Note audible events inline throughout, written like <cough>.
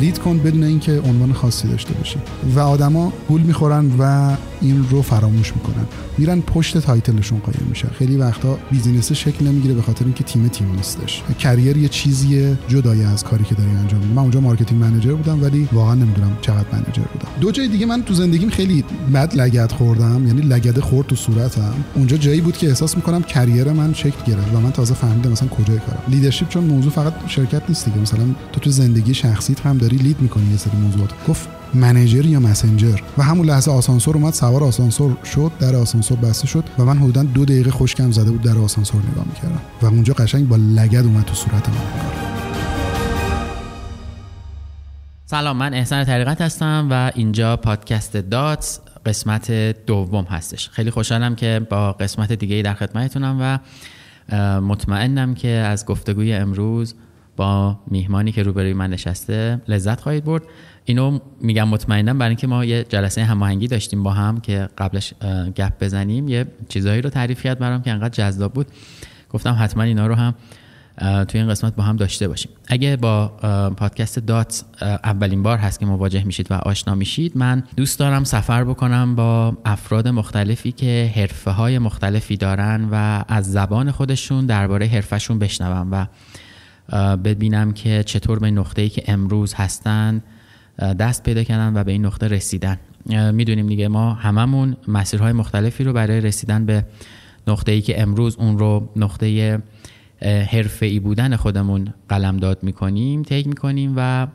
لید کن بدون اینکه عنوان خاصی داشته باشی. و آدما گول می‌خورن و این رو فراموش می‌کنن. میرن پشت title شون قایم میشن. خیلی وقتا business شکل نمی‌گیره به خاطر اینکه تیم تیم نیستش. career یه چیزیه جدای از کاری که داری انجام میدی. من اونجا marketing manager بودم ولی واقعا نمی‌دونم چقدر manager بودم. دو جای دیگه من تو زندگیم خیلی بد لگد خوردم. یعنی لگده خورد تو صورتم. اونجا جایی بود که احساس می‌کنم career من شکل گرفت و من تازه فهمیدم مثلا کجای کارم. leadership چون موضوع فقط شرکت نیست دیگه. مثلا تو تو زندگی شخصیت هم داری. lead می‌کنی یه سری موضوعات. گفت منیجر یا مسنجر و همون لحظه آسانسور اومد سوار آسانسور شد در آسانسور بسته شد و من حدودا دو دقیقه خوشکم زده بود در آسانسور نگاه می‌کردم. و اونجا قشنگ با لگد اومد تو صورت من. سلام من احسان طریقت هستم و اینجا پادکست داتس قسمت دوم هستش. خیلی خوشحالم که با قسمت دیگه در خدمتتونم و مطمئنم که از گفتگوی امروز با میهمانی که روبروی من نشسته لذت خواهید برد. اینو میگم مطمئنم برای اینکه ما یه جلسه هماهنگی داشتیم با هم که قبلش گپ بزنیم. یه چیزایی رو تعریف کرد برام که انقدر جذاب بود. گفتم حتما اینا رو هم توی این قسمت با هم داشته باشیم. اگه با پادکست دات اولین بار هست که مواجه میشید و آشنا میشید من دوست دارم سفر بکنم با افراد مختلفی که حرفه های مختلفی دارن و از زبان خودشون درباره حرفشون بشنوم و ببینم که چطور به نقطه‌ای که امروز هستن دست پیدا کردن و به این نقطه رسیدن. می‌دونیم دیگه ما هممون مسیرهای مختلفی رو برای رسیدن به نقطه ای که امروز اون رو نقطه حرفه ای بودن خودمون قلم داد می‌کنیم تیک می‌کنیم و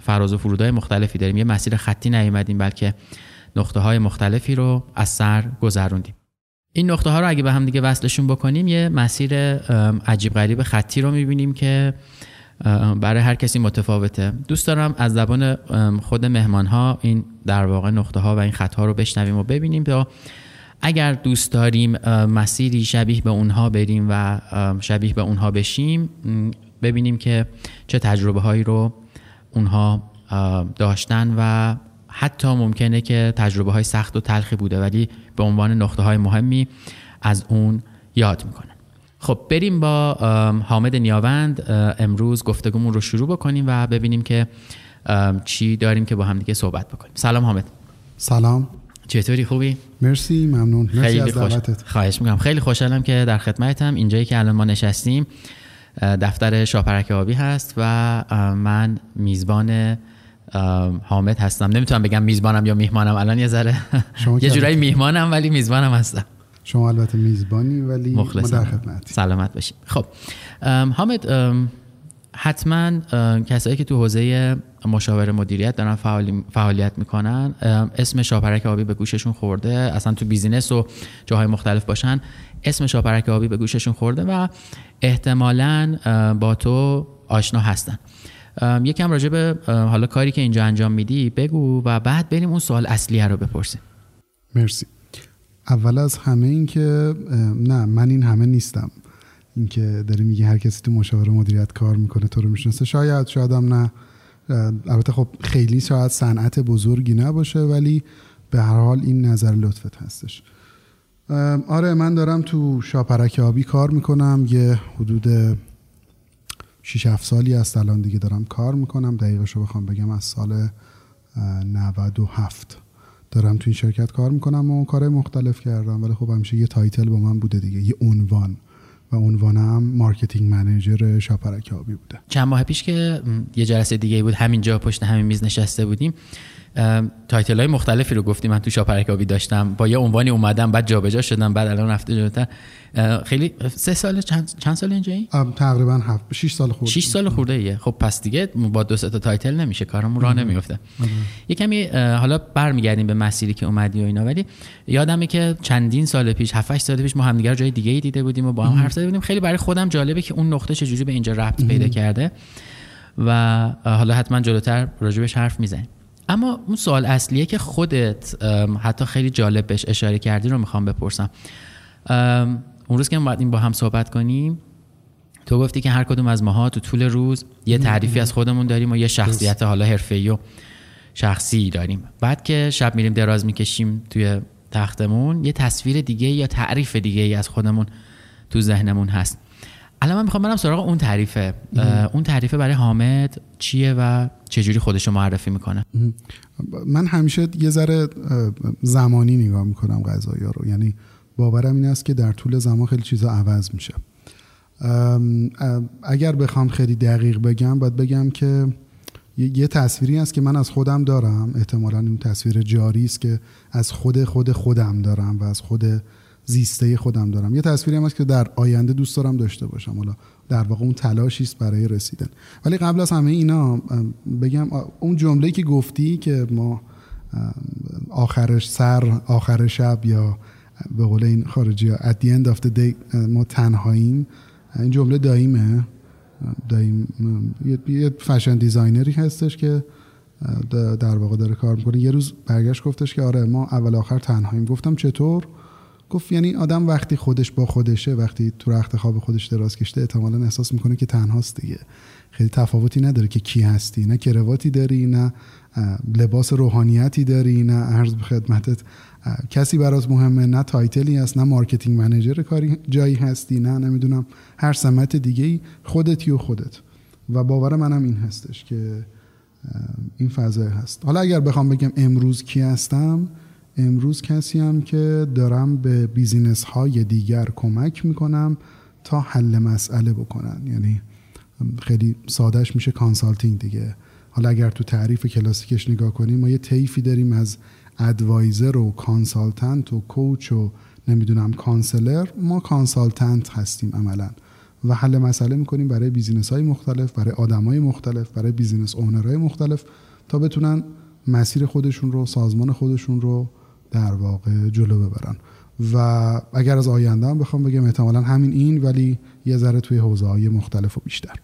فراز و فرودهای مختلفی داریم. یه مسیر خطی نیومدیم بلکه نقطه های مختلفی رو از سر گذروندیم. این نقطه ها رو اگه به هم دیگه وصلشون بکنیم یه مسیر عجیب غریب خطی رو می‌بینیم که برای هر کسی متفاوته. دوست دارم از زبان خود مهمان ها این در واقع نقطه ها و این خط ها رو بشنویم و ببینیم تا اگر دوست داریم مسیری شبیه به اونها بریم و شبیه به اونها بشیم ببینیم که چه تجربه هایی رو اونها داشتن و حتی ممکنه که تجربه های سخت و تلخی بوده ولی به عنوان نقطه های مهمی از اون یاد می‌کنه. خب بریم با حامد نیاوند. امروز گفتگومون رو شروع بکنیم و ببینیم که چی داریم که با هم دیگه صحبت بکنیم. سلام حامد. سلام. چطوری؟ خوبی؟ مرسی ممنون. مرسی خیلی از خوش... دعوتت خواهش می‌کنم. خیلی خوشحالم که در خدمتم. اینجایی که الان ما نشستیم دفتر شاپرک آبی هست و من میزبان حامد هستم. نمی‌تونم بگم میزبانم یا میهمانم الان یه ذره. <laughs> یه جورایی میهمانم ولی میزبانم هستم. شما البته میزبانی ولی ما در خدمت سلامت باشید خب حامد حتما کسایی که تو حوزه مشاوره مدیریت دارن فعالیت می‌کنن اسم شاپرک آبی به گوششون خورده. اصلا تو business و جاهای مختلف باشن اسم شاپرک آبی به گوششون خورده و احتمالا با تو آشنا هستن. یکم راجع به حالا کاری که اینجا انجام میدی بگو و بعد بریم اون سوال اصلیه رو بپرسیم. مرسی. اول از همه این که نه من این همه نیستم. اینکه داری میگی هر کسی تو مشاوره مدیریت کار می‌کنه تو رو می‌شناسه. شاید شاید هم نه. البته خب خیلی شاید صنعت بزرگی نباشه ولی به هر حال این نظر لطفت هستش. آره من دارم تو شاپرک آبی کار می‌کنم. یه حدود 6 7 سالی است الان دیگه دارم کار می‌کنم. دقیقشو بخوام بگم از سال 97 دارم تو این شرکت کار می‌کنم و کارهای مختلف کردم ولی خب همیشه یه title با من بوده دیگه یه عنوان. و عنوانم marketing manager شاپرک آبی بوده. چند ماه پیش که یه جلسه دیگه بود همینجا پشت همین میز نشسته بودیم. title های مختلفی رو گفتی من تو شاپرک آبی داشتم با یه عنوانی اومدم بعد جابجا شدم بعد الان رفته جلوتر. خیلی سه سال چند, چند سال اینجایی تقریبا هفت 6 سال خورده. 6 سال خورده ایه. خب پس دیگه با دو تا title نمیشه کارمون راه نمیفته یه کمی حالا برمیگردیم به مسیری که اومدی و اینا ولی یادمه که چندین سال پیش 7 8 سال پیش ما همدیگه جای دیگه ای دیده بودیم و با هم حرف زده بودیم خیلی برای خودم جالبه که اون نقطه چجوری به اینجا ربط پیدا کرده و حالا حتما جلوتر راجبش حرف می‌زنیم. اما اون سوال اصلیه که خودت حتی خیلی جالب بهش اشاره کردی رو می‌خوام بپرسم. اون روز که ما با هم صحبت کنیم تو گفتی که هر کدوم از ماها تو طول روز یه تعریفی از خودمون داریم و یه شخصیت حالا حرفه‌ای و شخصی داریم. بعد که شب میریم دراز می‌کشیم توی تختمون یه تصویر دیگه یا تعریف دیگه ای از خودمون تو ذهنمون هست. الان من می‌خوام برم سراغ اون تعریفه. اون تعریفه برای حامد چیه و چجوری خودش رو معرفی می‌کنه؟ من همیشه یه ذره زمانی نگاه می‌کنم غذایا رو. یعنی باورم این است که در طول زمان خیلی چیزا عوض میشه. اگر بخوام خیلی دقیق بگم باید بگم که یه تصویری است که من از خودم دارم. احتمالا این تصویر جاری است که از خود خود خودم دارم و از خود زیسته خودم دارم. یه تصویری هم هست که در آینده دوست دارم داشته باشم. حالا در واقع اون تلاشی است برای رسیدن. ولی قبل از همه اینا بگم اون جمله که گفتی که ما آخرش سر آخر شب یا به قول این خارجی ها at the end of the day ما تنهاییم. این جمله داییمه دایم یه fashion designer ی هستش که در واقع داره کار می‌کنه. یه روز برگشت گفتش که آره ما اول آخر تنهاییم. گفتم چطور؟ گفت یعنی آدم وقتی خودش با خودشه وقتی تو رخت خواب خودش دراز کشیده احتمالا احساس می‌کنه که تنهاست دیگه. خیلی تفاوتی نداره که کی هستی نه کرواتی داری نه لباس روحانیتی داری نه عرض به خدمتت کسی برات مهمه نه title ی هست نه marketing manager کاری جایی هستی نه نمی‌دونم هر سمت دیگه خودتی و خودت. و باور منم این هستش که این فضای هست. حالا اگر بخوام بگم امروز کی هستم امروز کسی هم که دارم به business های دیگر کمک می‌کنم تا حل مسئله بکنن. یعنی خیلی سادهش میشه consulting دیگه. حالا اگر تو تعریف کلاسیکش نگاه کنیم ما یه طیفی داریم از advisor و consultant و coach و نمی‌دونم counselor. ما consultant هستیم عملا و حل مسئله می‌کنیم برای business های مختلف برای آدم های مختلف برای business های مختلف تا بتونن مسیر خودشون رو سازمان خودشون رو در واقع جلو ببرن. و اگر از آینده هم بخوام بگم احتمالا همین این ولی یه ذره توی حوزه های مختلف و بیشتر.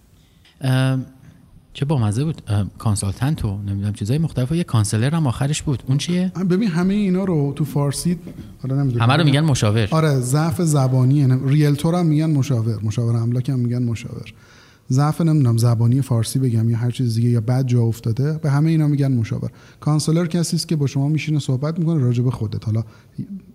چه با مزه بود consultant و نمی‌دونم چیزای مختلف یه counselor هم آخرش بود. اون چیه؟ ببین همه اینا رو تو فارسی حالا نمی‌دونم. همه رو میگن مشاور. آره ضعف زبانی realtor هم میگن مشاور. مشاور املاک هم میگن مشاور. ضعف نمی‌دونم زبانی فارسی بگم یا هر چیز دیگه یا بد جا افتاده به همه اینا میگن مشاور. counselor کسی است که با شما میشینه صحبت می‌کنه راجع به خودت. حالا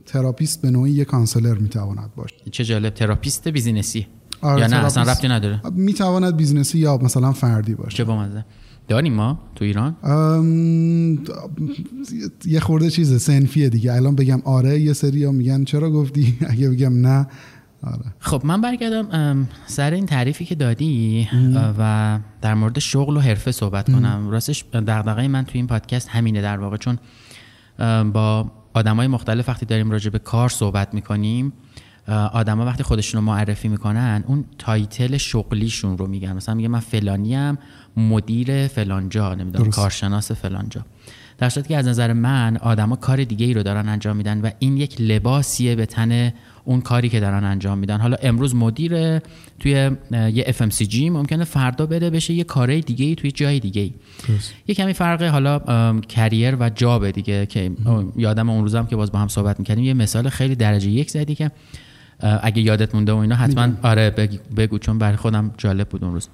therapist به نوعی یه counselor می‌تواند باشه. چه جالب therapist business ی. آره یا نه اصلا ربطی نداره. می‌تواند business ی یا مثلا فردی باشه. چه بامزه. داریم ما تو ایران؟ یه خورده چیزه صنفیه دیگه. الان بگم آره یه سری ها میگن چرا گفتی؟ <laughs> اگه بگم نه. آره. خب من برگردم سر این تعریفی که دادی و در مورد شغل و حرفه صحبت کنم. راستش دغدغه من تو این پادکست همینه در واقع چون با آدمای مختلف وقتی داریم راجع به کار صحبت می‌کنیم آدما وقتی خودشون رو معرفی می‌کنن اون title شغلیشون رو میگن. مثلا میگه من فلانیم مدیر فلانجا نمی‌دونم کارشناس فلانجا. در صورتی که از نظر من آدما کار دیگه ای رو دارن انجام میدن و این یک لباسیه به تن اون کاری که دارن انجام میدن. حالا امروز مدیر توی یه FMCG ممکنه فردا بره بشه یه کاره دیگه ای توی جای دیگه ای یه کمی فرق حالا کریر و جاب دیگه که یادم اون روزم که باز با هم صحبت می‌کردیم یه مثال خیلی درجه یک زدی که اگه یادت مونده و اینا حتما آره بگو چون برای خودم جالب بود اون روز.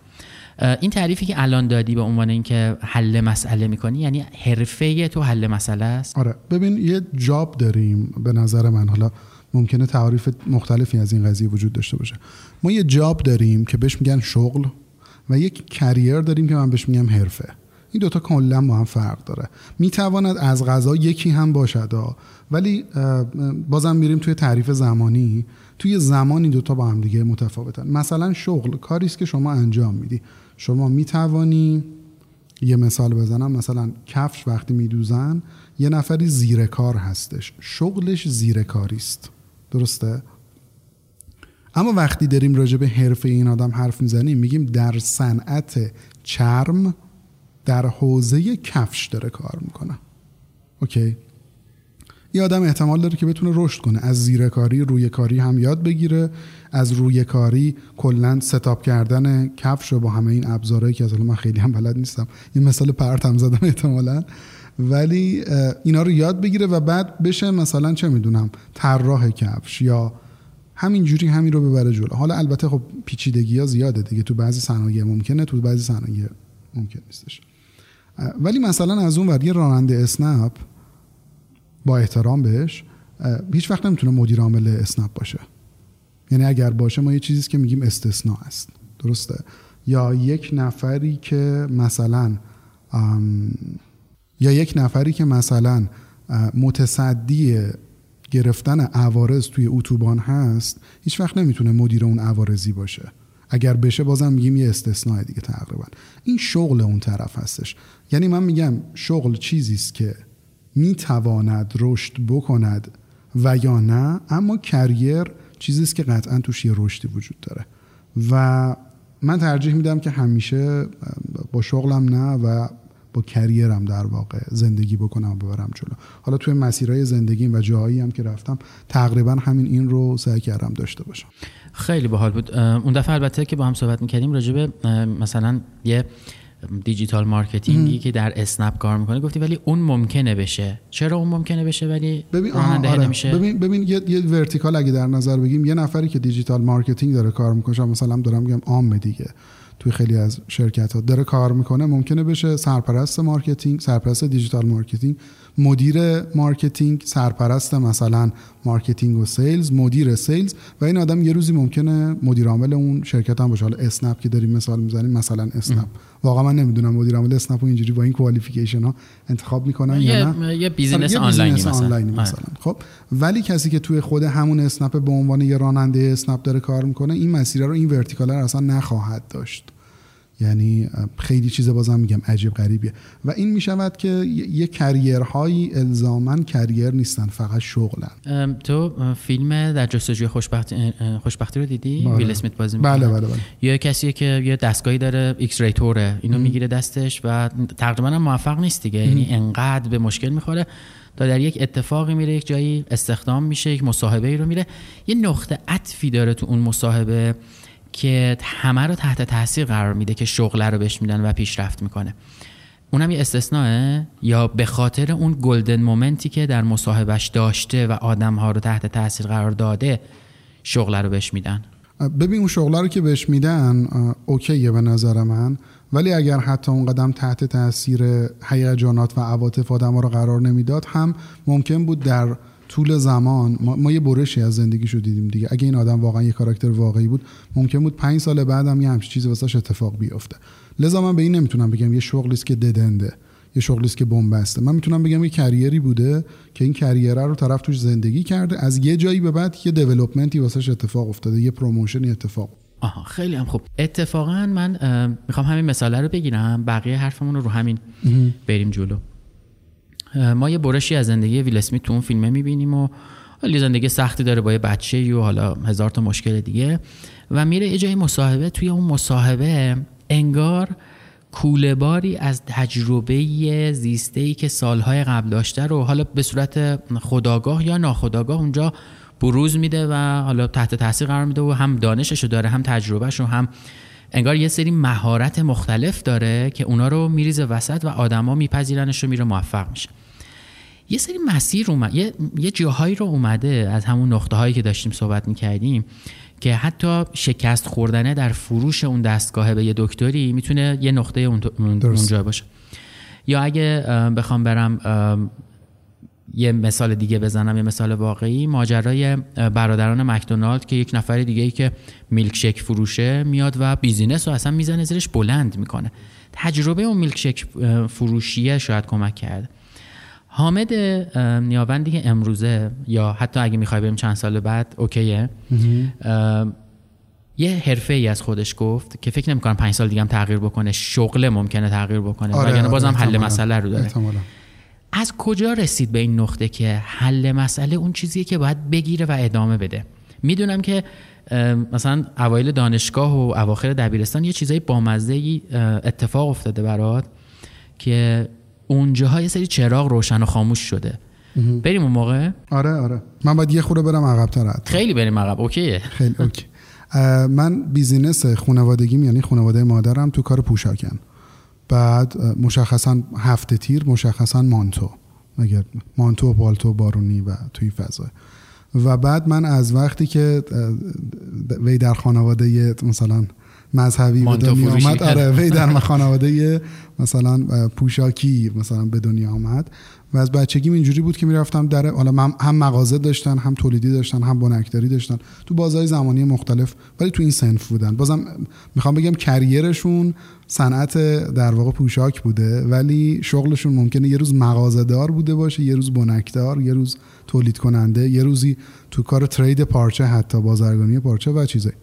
این تعریفی که الان دادی به عنوان اینکه حل مسئله می‌کنی یعنی حرفه تو حل مسئله است؟ آره. ببین یه جاب داریم به نظر من. حالا ممکنه تعریف مختلفی از این قضیه وجود داشته باشه. ما یه جاب داریم که بهش میگن شغل و یک کریر داریم که من بهش میگم حرفه. این دوتا کلا با هم فرق داره. می‌تواند از غذا یکی هم باشد ولی بازم میریم توی تعریف زمانی. توی زمان این دوتا با هم دیگه متفاوتن. مثلا شغل. کاری است که شما انجام میدی. شما می‌توانی یه مثال بزنم. مثلا کفش وقتی میدوزن یه نفری زیر کار هستش. شغلش زیر است درسته؟ اما وقتی داریم راجع به حرفه این آدم حرف می‌زنیم میگیم در صنعت چرم در حوزه کفش داره کار می‌کنه. اوکی؟ یه آدم احتمال داره که بتونه رشد کنه. از زیر کاری روی کاری هم یاد بگیره. از روی کاری کلا ستاپ کردن کفش رو با همه این ابزارهایی که اصلا من خیلی هم بلد نیستم این مثال پرتم زدم احتمالا. ولی اینا رو یاد بگیره و بعد بشه مثلا چه می‌دونم طراح کفش یا همینجوری همین رو ببره جلو. حالا البته خب پیچیدگی ها زیاده دیگه تو بعضی صنایع ممکنه تو بعضی صنایع ممکن نیستش. ولی مثلا از اون ور یه راننده اسنپ با احترام بهش هیچ وقت نمی‌تونه مدیر عامل اسنپ باشه. یعنی اگر باشه ما یه چیزی که میگیم استثناء است. درسته؟ یا یک نفری که مثلا یا یک نفری که مثلا متصدی گرفتن عوارض توی اتوبان هست هیچ وقت نمی‌تونه مدیر اون عوارضی باشه. اگر بشه بازم میگیم یه استثناء دیگه تقریبا. این شغل اون طرف هستش. یعنی من میگم شغل چیزی است که می‌تواند رشد بکند و یا نه اما کریر چیزی است که قطعا توش یه رشدی وجود داره. و من ترجیح میدم که همیشه با شغلم نه و با کریرم در واقع زندگی بکنم و ببرم جلو. حالا توی مسیرهای زندگیم و جاهایی هم که رفتم تقریبا همین این رو سعی کردم داشته باشم. خیلی باحال بود. اون دفعه البته که با هم صحبت می‌کردیم راجع به مثلا یه digital marketing ی که در اسنپ کار می‌کنه. گفتی ولی اون ممکنه بشه. چرا اون ممکنه بشه ولی ببین آره. نمیشه؟ ببین ببین یه, یه vertical اگه در نظر بگیم یه نفری که digital marketing داره کار می‌کنه مثلا دارم میگم عام دیگه. توی خیلی از شرکت ها داره کار می‌کنه ممکنه بشه سرپرست marketing سرپرست digital marketing مدیر marketing سرپرست مثلا marketing و sales مدیر sales. و این آدم یه روزی ممکنه مدیر عامل اون شرکت هم باشه. حالا اسنپ که داریم مثال می‌زنیم مثلا اسنپ. واقعا من نمی‌دونم مدیر عامل اسنپ اینجوری با این qualification ها انتخاب می‌کنن یا نه یه business آنلاینی مثلا, آره. مثلا. خب ولی کسی که توی خود همون اسنپ به عنوان یه راننده اسنپ داره کار می‌کنه این مسیر رو این vertical اصلا نخواهد داشت یعنی خیلی چیز بازم میگم عجیب غریبیه. و این می‌شود که یه career هایی الزاما career نیستن فقط شغلن. تو فیلم در جستجوی خوشبختی, خوشبختی رو دیدی؟ بله. ویل اسمیت بازی بله بله بله. یه کسی که یه دستگاهی داره X-ray طوره اینو می‌گیره دستش و تقریبا موفق نیست دیگه. یعنی انقدر به مشکل می‌خوره. تا در یک اتفاقی میره یک جایی استخدام میشه یک مصاحبه ای رو میره. یه نقطه عطفی داره تو اون مصاحبه. که همه رو تحت تاثیر قرار میده که شغله رو بهش میدن و پیشرفت می‌کنه. اونم یه استثناءه. یا به خاطر اون گلدن مومنتی که در مصاحبهش داشته و آدم ها رو تحت تاثیر قرار داده شغله رو بهش میدن. ببین اون شغله رو که بهش میدن اوکیه به نظر من. ولی اگر حتی اون قدم تحت تاثیر هیجانات و عواطف آدم ها رو قرار نمی‌داد هم ممکن بود در طول زمان ما, یه برشی از زندگیشو دیدیم دیگه. اگه این آدم واقعا یه کاراکتر واقعی بود ممکن بود پنج سال بعدم یه همچین چیزی واسش اتفاق بیفته. لذا من به این نمی‌تونم بگم یه شغلی است که ددنده یه شغلی است که بنبسته. من می‌تونم بگم یه کریری بوده که این کریره رو طرف توش زندگی کرده. از یه جایی به بعد یه دیولپمنتی واسش اتفاق افتاده یه پروموشنی اتفاق. آها خیلی هم خوب. اتفاقا من می‌خوام همین مثاله رو بگیرم. بقیه حرفمون رو رو همین بریم جلو. ما یه برشی از زندگی ویل اسمیت تو اون فیلمه می‌بینیم و حالا زندگی سختی داره با یه بچه و حالا هزار تا مشکل دیگه. و میره یه جای مصاحبه توی اون مصاحبه انگار کوله باری از تجربه زیسته ای که سالهای قبل داشته رو حالا به صورت خداگاه یا ناخداگاه اونجا بروز میده و حالا تحت تاثیر قرار میده و هم دانشش رو داره هم تجربهش رو هم انگار یه سری مهارت مختلف داره که اونا رو میریزه وسط و آدما میپذیرنش و میره موفق میشه یه سری مسیر اومد یه, یه جاهایی رو اومده از همون نقطه هایی که داشتیم صحبت می‌کردیم که حتی شکست خوردنه در فروش اون دستگاه به یه دکتری می‌تونه یه نقطه اونجا باشه. یا اگه بخوام برم یه مثال دیگه بزنم یه مثال واقعی. ماجرای برادران مکدونالد که یک نفر دیگه ای که میلکشک فروشه میاد و بیزینس رو اصلا می‌زنه زیرش بلند می‌کنه. تجربه اون میلکشک فروشیه شاید کمک کرده حامد نیاوندی که امروزه یا حتی اگه می‌خوای بریم چند سال بعد اوکیه. یه حرفه ای از خودش گفت که فکر نمی‌کنم پنج سال دیگه هم تغییر بکنه شغل ممکنه تغییر بکنه. آره وگرنه آره، بازم حل مسئله رو داره. از کجا رسید به این نقطه که حل مسئله اون چیزیه که باید بگیره و ادامه بده؟ می‌دونم که مثلا اوایل دانشگاه و اواخر دبیرستان یه چیزای بامزه اتفاق افتاده برات که اونجاها یه سری چراغ روشن و خاموش شده. بریم اون موقع؟ آره آره. من باید یه خورده برم عقب تر خیلی بریم عقب OK ئه. خیلی OK. <laughs> من business خانوادگیم یعنی خانواده مادرم تو کار پوشاکن. بعد مشخصا هفت تیر مشخصا مانتو. مگر مانتو و پالتو بارونی و توی فضا. و بعد من از وقتی که وی در خانواده مثلا مذهبی به دنیا آمد. آره وی در خانواده مثلا پوشاکی مثلا به دنیا آمد. و از بچگیم اینجوری بود که می‌رفتم در حالا هم مغازه داشتن هم تولیدی داشتن هم بنکداری داشتن. تو بازهای زمانی مختلف ولی تو این سنف بودن. بازم می‌خوام بگم کریرشون صنعت در واقع پوشاک بوده ولی شغلشون ممکنه یه روز مغازه دار بوده باشه یه روز بنکدار یه روز تولید کننده یه روزی تو کار ترید پارچه حتی بازرگانی پارچه و چیزایی.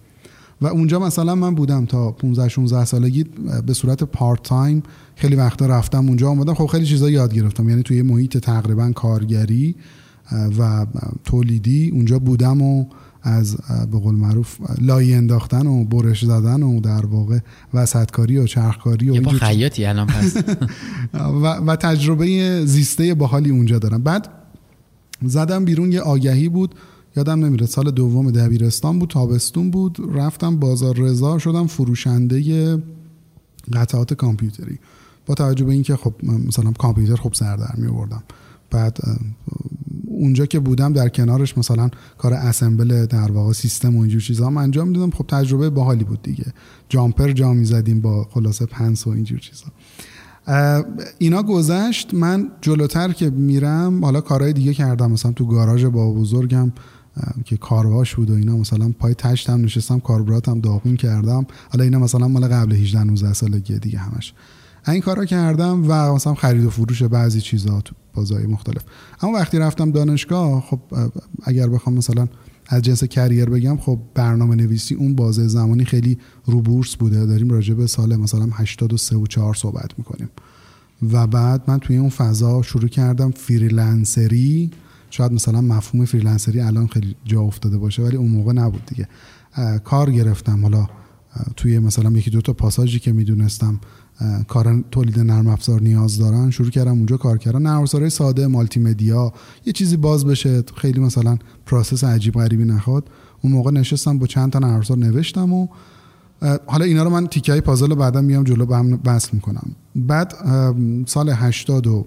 و اونجا مثلا من بودم تا 15 16 سالگی به صورت پارت تایم خیلی وقتا رفتم اونجا اومدم خب خیلی چیزا یاد گرفتم. یعنی توی محیط تقریبا کارگری و تولیدی اونجا بودم و از به قول معروف لای انداختن و برش زدن و در واقع وسطکاری و چرخکاری و خیاطی الان پس. <laughs> و, و تجربه زیسته باحالی اونجا دارم. بعد زدم بیرون یه آگهی بود. یادم نمیره سال دوم دبیرستان بود تابستون بود. رفتم بازار رضا شدم فروشنده قطعات کامپیوتری. با توجه به اینکه خب مثلا کامپیوتر خب سر در می آوردم بعد اونجا که بودم در کنارش مثلا کار اسمبل در واقع سیستم و اینجور چیزا هم انجام می‌دادم. خب تجربه باحالی بود دیگه. جامپر جا می‌زدیم با خلاصه پنس و اینجور چیزا. اینا گذشت. من جلوتر که میرم حالا کارهای دیگه کردم. مثلا تو گاراژ با بزرگم که کارواش بود و اینا. مثلا پای تشتم نشستم کاربراتم داغون کردم. حالا اینا مثلا مال قبل 18 19 سالگی دیگه همش. این کارا کردم و مثلا خرید و فروش بعضی چیزا تو بازهای مختلف. اما وقتی رفتم دانشگاه خب اگر بخوام مثلا از جنس career بگم خب برنامه نویسی اون بازه زمانی خیلی رو بورس بوده. داریم راجع به سال مثلا 83 و 4 صحبت می‌کنیم. و بعد من توی اون فضا شروع کردم freelancer ی. شاید مثلا مفهوم freelancer ی الان خیلی جا افتاده باشه ولی اون موقع نبود دیگه. کار گرفتم. حالا توی مثلا یکی دو تا پاساژی که می‌دونستم کار تولید نرم افزار نیاز دارن شروع کردم اونجا کار کردن. نرم افزارهای ساده مالتی مدیا یه چیزی باز بشه خیلی مثلا پروسس عجیب غریبی نخواد. اون موقع نشستم با چند تا نرم افزار نوشتم و حالا اینا رو من تیکه های پازل بعدا میام جلو به هم بس می‌کنم. بعد سال 80 و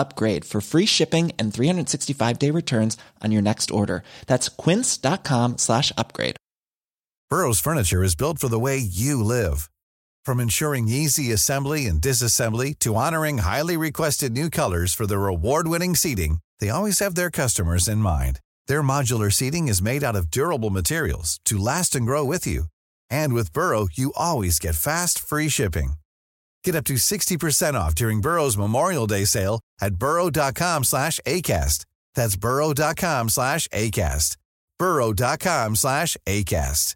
upgrade for free shipping and 365 day returns on your next order. That's quince.com slash upgrade. Burrow's furniture is built for the way you live. From ensuring easy assembly and disassembly to honoring highly requested new colors for their award winning seating, they always have their customers in mind. Their modular seating is made out of durable materials to last and grow with you. And with Burrow, you always get fast, free shipping. Get up to 60% off during Burrow's Memorial Day sale at burrow.com slash ACAST. That's burrow.com slash ACAST. burrow.com slash ACAST.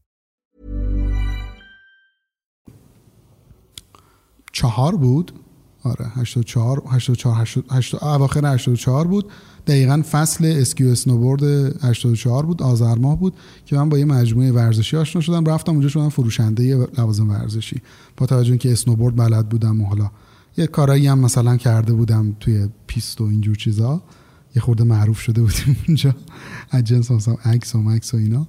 چهار بود آره 84 84 80 اواخر 84 بود دقیقا فصل اسکی و اسنوبورد 84 بود آذر ماه بود که من با یه مجموعه ورزشی آشنا شدم. رفتم اونجا شدم فروشنده لوازم ورزشی. با توجه که اسنوبورد بلد بودم و حالا یه کارایی هم مثلا کرده بودم توی پیست و اینجور چیزا. یه خورده معروف شده بودیم <laughs> اونجا. از جنس مثلا عکس و مکس و اینا.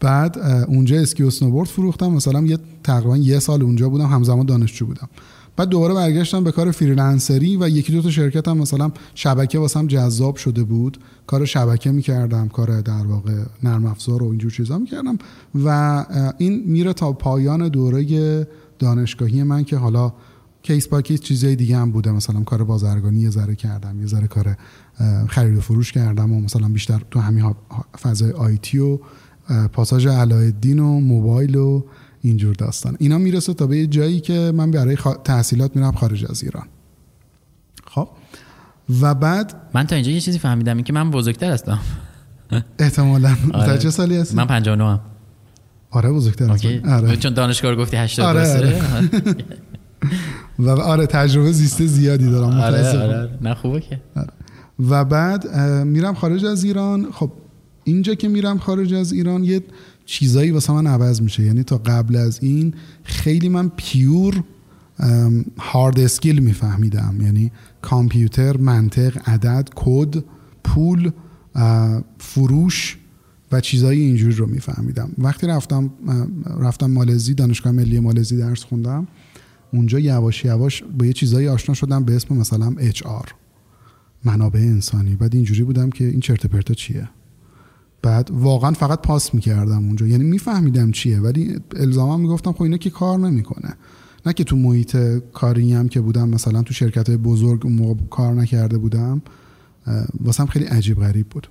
بعد اونجا اسکی و اسنوبورد فروختم. مثلا یه تقریبا یه سال اونجا بودم همزمان دانشجو بودم. بعد دوباره برگشتم به کار freelancer ی و یکی دو تا شرکت هم مثلا شبکه واسم جذاب شده بود. کار شبکه می‌کردم کار در واقع نرم افزار و اینجور چیزا می‌کردم. و این میره تا پایان دوره دانشگاهی من که حالا case by case چیزای دیگه هم بوده. مثلا کار بازرگانی یه ذره کردم یه ذره کار خرید و فروش کردم و مثلا بیشتر تو همین فضای IT و پاساژ علاءالدین و موبایل و اینجور داستان. اینا می‌رسه تا به یه جایی که من برای تحصیلات میرم خارج از ایران. خب؟ و بعد من تا اینجا یه چیزی فهمیدم این که من بزرگتر هستم. احتمالا. <laughs> آره. چه سالی هستی؟ من 59 ام آره بزرگتر هستم آره. چون دانشگاه گفتی 80 آره, آره. <laughs> و آره تجربه زیسته زیادی دارم آره آره. نه خوبه که. آره. و بعد میرم خارج از ایران. خب اینجا که میرم خارج از ایران یه چیزایی واسه من عوض میشه. یعنی تا قبل از این خیلی من پیور هارد اسکیل میفهمیدم. یعنی کامپیوتر منطق عدد کد پول فروش و چیزایی اینجوری رو میفهمیدم. وقتی رفتم رفتم مالزی دانشگاه ملی مالزی درس خوندم اونجا یواش یواش با یه چیزایی آشنا شدم به اسم مثلا آر منابع انسانی. بعد اینجوری بودم که این چرت پرتا چیه؟ بعد واقعا فقط پاس می‌کردم اونجا. یعنی میفهمیدم چیه ولی الزاما می‌گفتم خب اینا که کار نمی‌کنه. نه که تو محیط کاری هم که بودم مثلا تو شرکت بزرگ اون موقع کار نکرده بودم واسم خیلی عجیب غریب بود.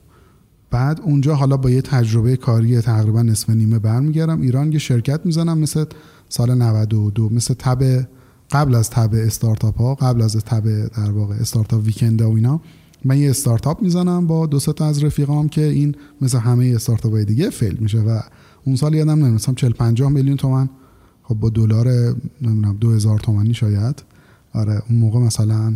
بعد اونجا حالا با یه تجربه کاری تقریبا نصف نیمه برمیگردم. ایران یه شرکت می‌زنم مثل سال 92 مثل تب قبل از تب استارتاپ ها قبل از تب در واقع startup weekend و اینا. من یه استارتاپ می‌زنم با دو تا از رفیقام که این مثل همه استارتاپ های دیگه fail میشه و اون سال یادم نمیاد مثلا 40 50 میلیون تومن خب با دلار نمی‌دونم 2000 تومانی شاید. آره اون موقع مثلا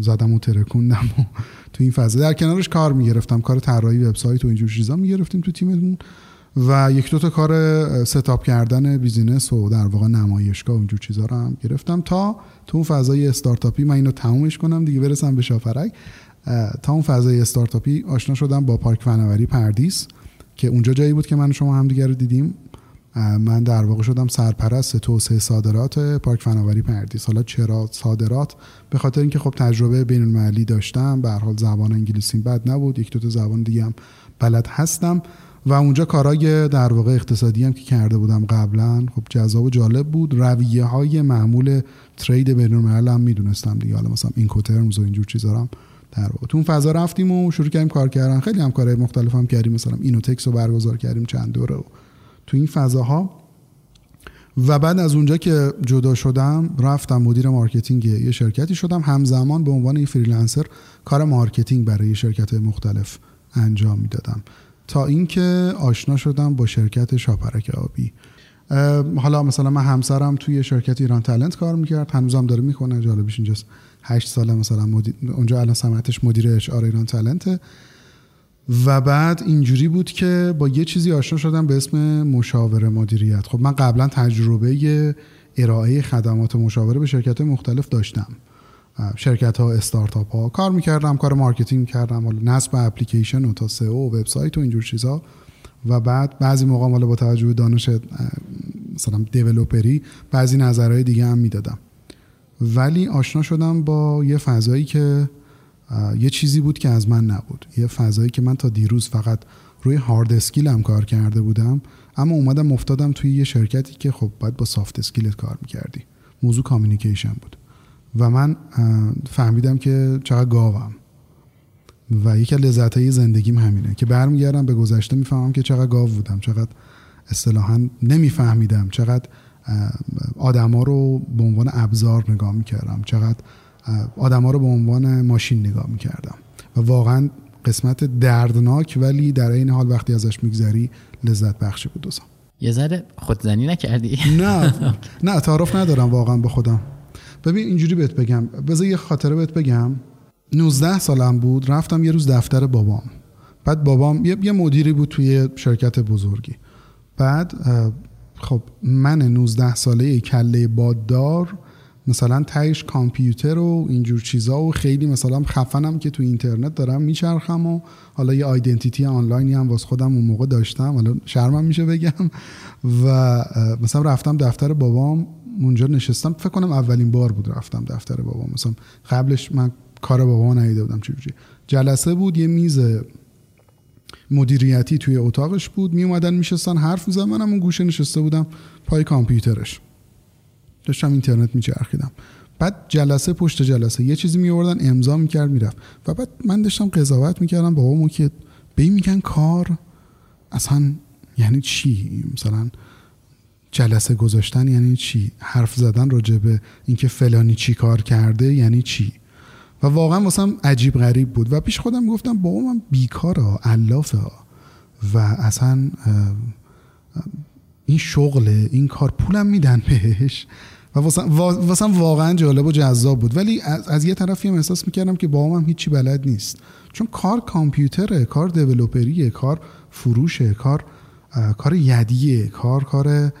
زدم و ترکوندم و <laughs> تو این فضا. در کنارش کار می‌گرفتم کار طراحی وبسایت و اینجور چیزا می‌گرفتیم تو تیممون و یک دو تا کار setup کردن business و در واقع نمایشگاه و اینجور چیزا رو هم گرفتم تا تو اون فضای استارتاپی من اینو تمومش کنم دیگه برسم به شاپرک تا اون فضای استارتاپی آشنا شدم با پارک فناوری پردیس که اونجا جایی بود که من شما همدیگه رو دیدیم. من در واقع شدم سرپرست توسعه صادرات پارک فناوری پردیس. حالا چرا صادرات؟ به خاطر اینکه خب تجربه بین المللی داشتم به حال زبان انگلیسی بد نبود یک دو تا زبان دیگه هم بلد هستم. و اونجا کارای در واقع اقتصادی هم که کرده بودم قبلا خب جذاب و جالب بود. رویه های معمول trade بین الملل هم می‌دونستم دیگه. حالا مثلا Incoterms و اینجور چیزا در واقع. تو اون فضا رفتیم و شروع کردیم کار کردن. خیلی هم کارهای مختلف هم کردیم. مثلا اینوتکس رو برگزار کردیم چند دوره و تو این فضاها. و بعد از اونجا که جدا شدم رفتم مدیر marketing یه شرکتی شدم. همزمان به عنوان یه freelancer کار marketing برای شرکت مختلف انجام می‌دادم. تا اینکه آشنا شدم با شرکت شاپرک آبی. حالا مثلا من همسرم توی شرکت ایران تالنت کار می‌کرد. هنوزم داره می‌کنه جالبش اینجاست. هشت ساله مثلا مدیر اونجا الان سمتش مدیر HR ایران تالنت و بعد اینجوری بود که با یه چیزی آشنا شدم به اسم مشاوره مدیریت. خب من قبلا تجربه ارائه خدمات مشاوره به شرکت مختلف داشتم. شرکت ها استارتاپ ها کار می‌کردم کار marketing کردم حالا نصب اپلیکیشن و تا سئو و وبسایت و اینجور چیزا. و بعد بعضی موقع حالا با توجه به دانش مثلا developer ی بعضی نظرهای دیگه هم می‌دادم. ولی آشنا شدم با یه فضایی که یه چیزی بود که از من نبود. یه فضایی که من تا دیروز فقط روی hard skill هم کار کرده بودم اما اومدم افتادم توی یه شرکتی که خب باید با soft skill ت کار می‌کردی. موضوع communication بود. و من فهمیدم که چقدر گاوم. و یکی از لذت زندگیم همینه که برمیگردم به گذشته می‌فهمم که چقدر گاو بودم چقدر اصطلاحا نمیفهمیدم چقدر آدما رو به عنوان ابزار نگاه می‌کردم. چقدر آدما رو به عنوان ماشین نگاه می‌کردم. و واقعا قسمت دردناک ولی در این حال وقتی ازش میگذری لذت بخشی بود دوستم یه ذره خودزنی نکردی؟ نه. <laughs> نه تعارف ندارم واقعا به خودم. ببین اینجوری بهت بگم. بذار یه خاطره بهت بگم. 19 سالم بود رفتم یه روز دفتر بابام. بعد بابام یه مدیری بود توی شرکت بزرگی. بعد خب من 19 ساله کله باددار مثلا تهش کامپیوتر و اینجور چیزا و خیلی مثلا خفنم که تو اینترنت دارم میچرخم و حالا یه آیدنتیتی آنلاینی هم واس خودم اون موقع داشتم. حالا شرمم میشه بگم. و مثلا رفتم دفتر بابام اونجا نشستم. فکر کنم اولین بار بود رفتم دفتر بابام. مثلا قبلش من کار بابام ندیده بودم چجوری جلسه بود یه میز مدیریتی توی اتاقش بود. می اومدن میشستن حرف می‌زدن. منم اون گوشه نشسته بودم پای کامپیوترش. داشتم اینترنت میچرخیدم. بعد جلسه پشت جلسه یه چیزی میوردن امضا می‌کرد می‌رفت. و بعد من داشتم قضاوت می‌کردم. بابامو که به میگن کار اصلا یعنی چی؟ مثلا جلسه گذاشتن یعنی چی؟ حرف زدن راجع به اینکه فلانی چی کار کرده یعنی چی؟ و واقعا واسم عجیب غریب بود. و پیش خودم گفتم بابا من بیکاره علافه. و اصلا این شغله این کار پولم میدن بهش. و واسم واقعا جالب و جذاب بود. ولی از, از یه طرفی هم احساس می‌کردم که بابام هم هیچی بلد نیست. چون کار کامپیوتره کار دیولوپریه کار فروشه کار کار یدیه کار کار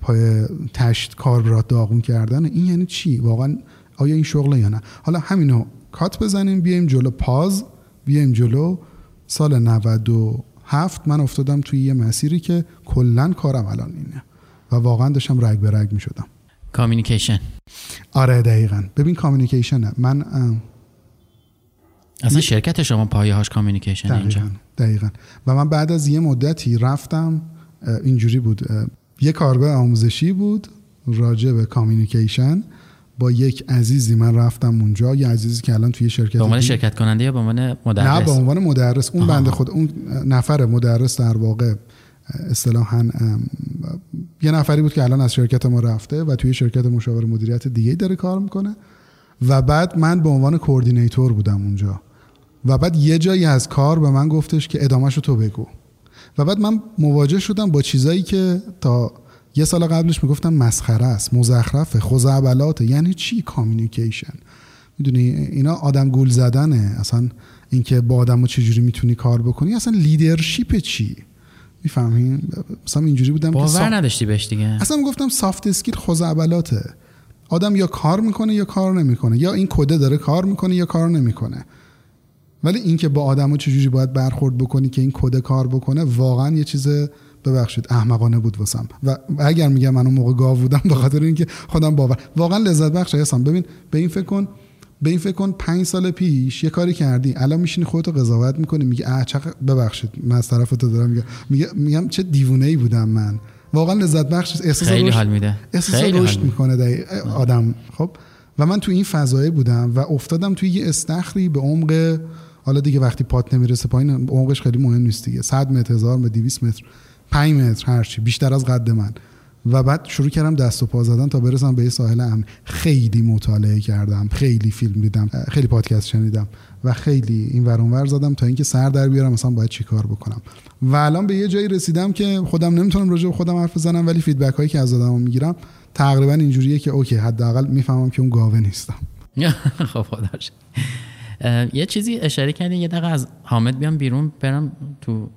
پای تشت کار داغون کردن. این یعنی چی؟ واقعا آیا این شغله یا نه؟ حالا همینو کات بزنیم بیایم جلو پاز بیایم جلو سال 97 من افتادم توی یه مسیری که کلا کارم الان اینه و واقعا داشتم رگ به رگ می شدم کامیونیکیشن. آره دقیقا. ببین communication من اصلا شرکت شما پایه هاش communication اینجا. دقیقا و من بعد از یه مدتی رفتم اینجوری بود یه کارگاه آموزشی بود راجع به communication. با یک عزیزی من رفتم اونجا یه عزیزی که الان توی شرکت به عنوان شرکت کننده یا به عنوان مدرس؟ نه به عنوان مدرس. اون بنده خود اون نفر مدرس در واقع اصطلاحا یه نفری بود که الان از شرکت ما رفته و توی شرکت مشاور مدیریت دیگه داره کار می‌کنه. و بعد من به عنوان coordinator بودم اونجا. و بعد یه جایی از کار به من گفتش که ادامهشو تو بگو. و بعد من مواجه شدم با چیزایی که تا یه سال قبلش می‌گفتم مسخره است مزخرفه خزعبلاته یعنی چی communication می‌دونی اینا آدم گول زدنه. اصلا اینکه با آدم چجوری می‌تونی کار بکنی؟ اصلا leadership چی؟ می‌فهمی؟ مثلا اینجوری بودم باور نداشتی بهش دیگه. اصلا می‌گفتم سافت اسکیل خزعبلاته آدم یا کار می‌کنه یا کار نمی‌کنه. یا این کده داره کار می‌کنه یا کار نمی‌کنه. ولی اینکه با آدمو چجوری باید برخورد بکنی که این کد کار بکنه واقعا یه چیز ببخشید احمقانه بود واسم. و اگر میگم من اون موقع گاو بودم به خاطر اینکه خودم باور. واقعا لذت بخش هستم ببین به این فکر کن به این فکر کن پنج سال پیش یه کاری کردی الان میشینی خودتو قضاوت می‌کنی میگه اه چقدر ببخشید من از طرف تو دارم میگم. میگه میگم چه دیوونه ای بودم من. واقعا لذت بخش احساس خیلی حال میده. احساس رشد می‌کنه آدم. خب؟ و من تو این فضایه بودم و افتادم توی یه استخری به عمق حالا دیگه وقتی پات نمی‌رسه پایین عمقش خیلی مهم نیست دیگه. 100 متر هزار متر 200 متر. 5 متر هرچی بیشتر از قد من. و بعد شروع کردم دست و پا زدن تا برسم به ساحل امن خیلی مطالعه کردم خیلی فیلم دیدم خیلی پادکست شنیدم و خیلی این ور ور زدم تا اینکه سر در بیارم مثلا باید چیکار بکنم. و الان به یه جایی رسیدم که خودم نمی‌تونم راجع به خودم حرف بزنم ولی feedback هایی که از آدما می‌گیرم تقریبا اینجوریه که okay حداقل می‌فهمم که اون گاوه نیستم. <laughs> خب یه چیزی اشاره کردی یه دقیقه از حامد بیام بیرون برم تو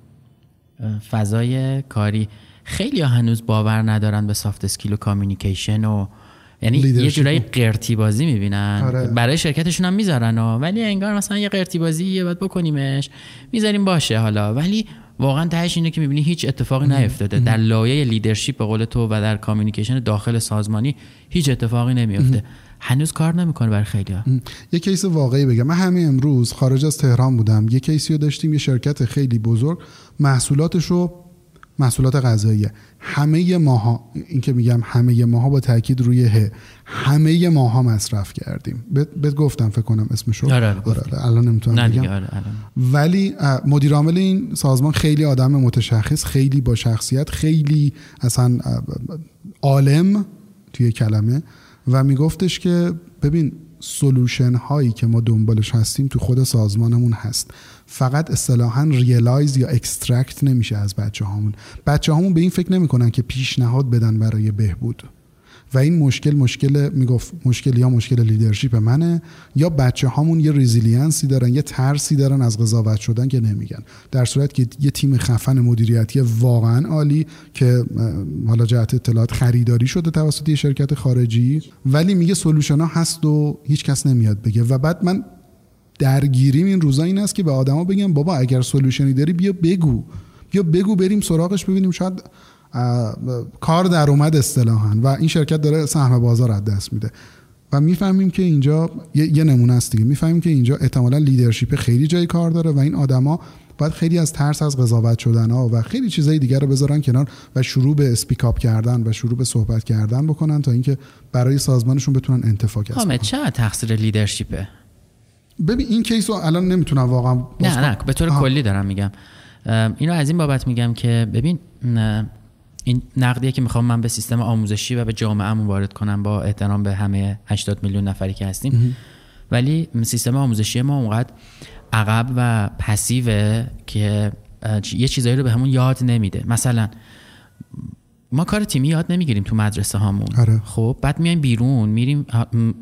فضای کاری. خیلی هنوز باور ندارن به soft skill و communication و یعنی یه جورایی قرتی بازی می‌بینن. آره. برای شرکتشون هم می‌ذارن ولی انگار مثلا یه قرتی بازی باید بکنیمش. می‌ذاریم باشه حالا. ولی واقعا تهش اینه که می‌بینی هیچ اتفاقی نیفتاده. در لایه leadership به قول تو و در communication داخل سازمانی هیچ اتفاقی نمیفته هنوز کار نمی‌کنه برای خیلی ها. یه case واقعی بگم. من همین امروز خارج از تهران بودم. یه case ی رو داشتیم. یه شرکت خیلی بزرگ. محصولاتش رو محصولات غذایی همه ماها این که میگم همه ماها با تاکید روی ه. همه ماها مصرف کردیم. بهت گفتم فکر کنم اسمشو. آره, آره, آره الان نمی‌تونم بگم. آره. ولی مدیر عامل این سازمان خیلی آدم متشخص خیلی با شخصیت خیلی اصلا عالم توی کلمه و میگفتش که ببین سلوشن هایی که ما دنبالش هستیم تو خود سازمانمون هست. فقط اصطلاحا realize یا extract نمیشه از بچه هامون بچه هامون به این فکر نمی‌کنن که پیشنهاد بدن برای بهبود. و این مشکل مشکل می‌گفت مشکل یا مشکل leadership منه یا بچه هامون یه resiliency دارن یه ترسی دارن از قضاوت شدن که نمیگن. در صورت که یه تیم خفن مدیریتی واقعا عالی که حالا جهت اطلاعات خریداری شده توسط یه شرکت خارجی ولی میگه solution ها هست و هیچ کس نمیاد بگه. و بعد من درگیریم این روزا این است که به آدما بگم بابا اگر solution ی داری بیا بگو. بیا بگو بریم سراغش ببینیم شاید کار در اومد اصطلاحا و این شرکت داره سهم بازار از دست میده. و می‌فهمیم که اینجا یه, نمونه است دیگه. می‌فهمیم که اینجا احتمالا leadership خیلی جای کار داره و این آدما باید خیلی از ترس از قضاوت شدن ها و خیلی چیزای دیگر رو بذارن کنار و شروع به speak up کردن و شروع به صحبت کردن بکنن تا اینکه برای سازمانشون بتونن انتفاع کسب کنن. چه تقصیر لیدرشپه ببین این کیس رو الان نمی‌تونم واقعا نه نه به طور کلی دارم میگم. اینو از این بابت میگم که ببین این نقدیه که می‌خوام من به سیستم آموزشی و به جامعهمون وارد کنم با احترام به همه 80 میلیون نفری که هستیم. ولی سیستم آموزشی ما اونقدر عقب و پسیوه که یه چیزایی رو به همون یاد نمیده. مثلا ما کار تیمی یاد نمی‌گیریم تو مدرسه هامون. آره. خب بعد میایم بیرون میریم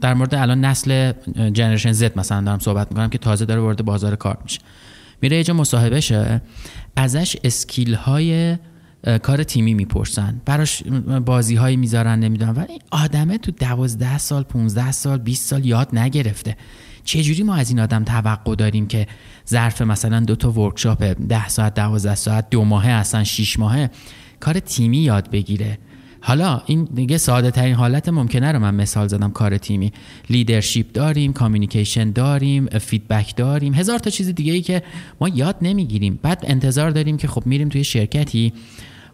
در مورد الان نسل generation Z مثلا دارم صحبت می‌کنم که تازه داره وارد بازار کار میشه. میره یه جا مصاحبه شه ازش skill های کار تیمی می‌پرسن. براش بازی هایی می‌ذارن نمی‌دونم. ولی آدمه تو دوازده سال 15 سال 20 سال یاد نگرفته. چجوری ما از این آدم توقع داریم که ظرف مثلا دو تا workshop 10 ساعت 12 ساعت دو ماهه اصلا 6 ماهه کار تیمی یاد بگیره. حالا این دیگه ساده ترین حالت ممکنه رو من مثال زدم کار تیمی. leadership داریم communication داریم feedback داریم. هزار تا چیز دیگه ای که ما یاد نمی‌گیریم. بعد انتظار داریم که خب میریم توی شرکتی.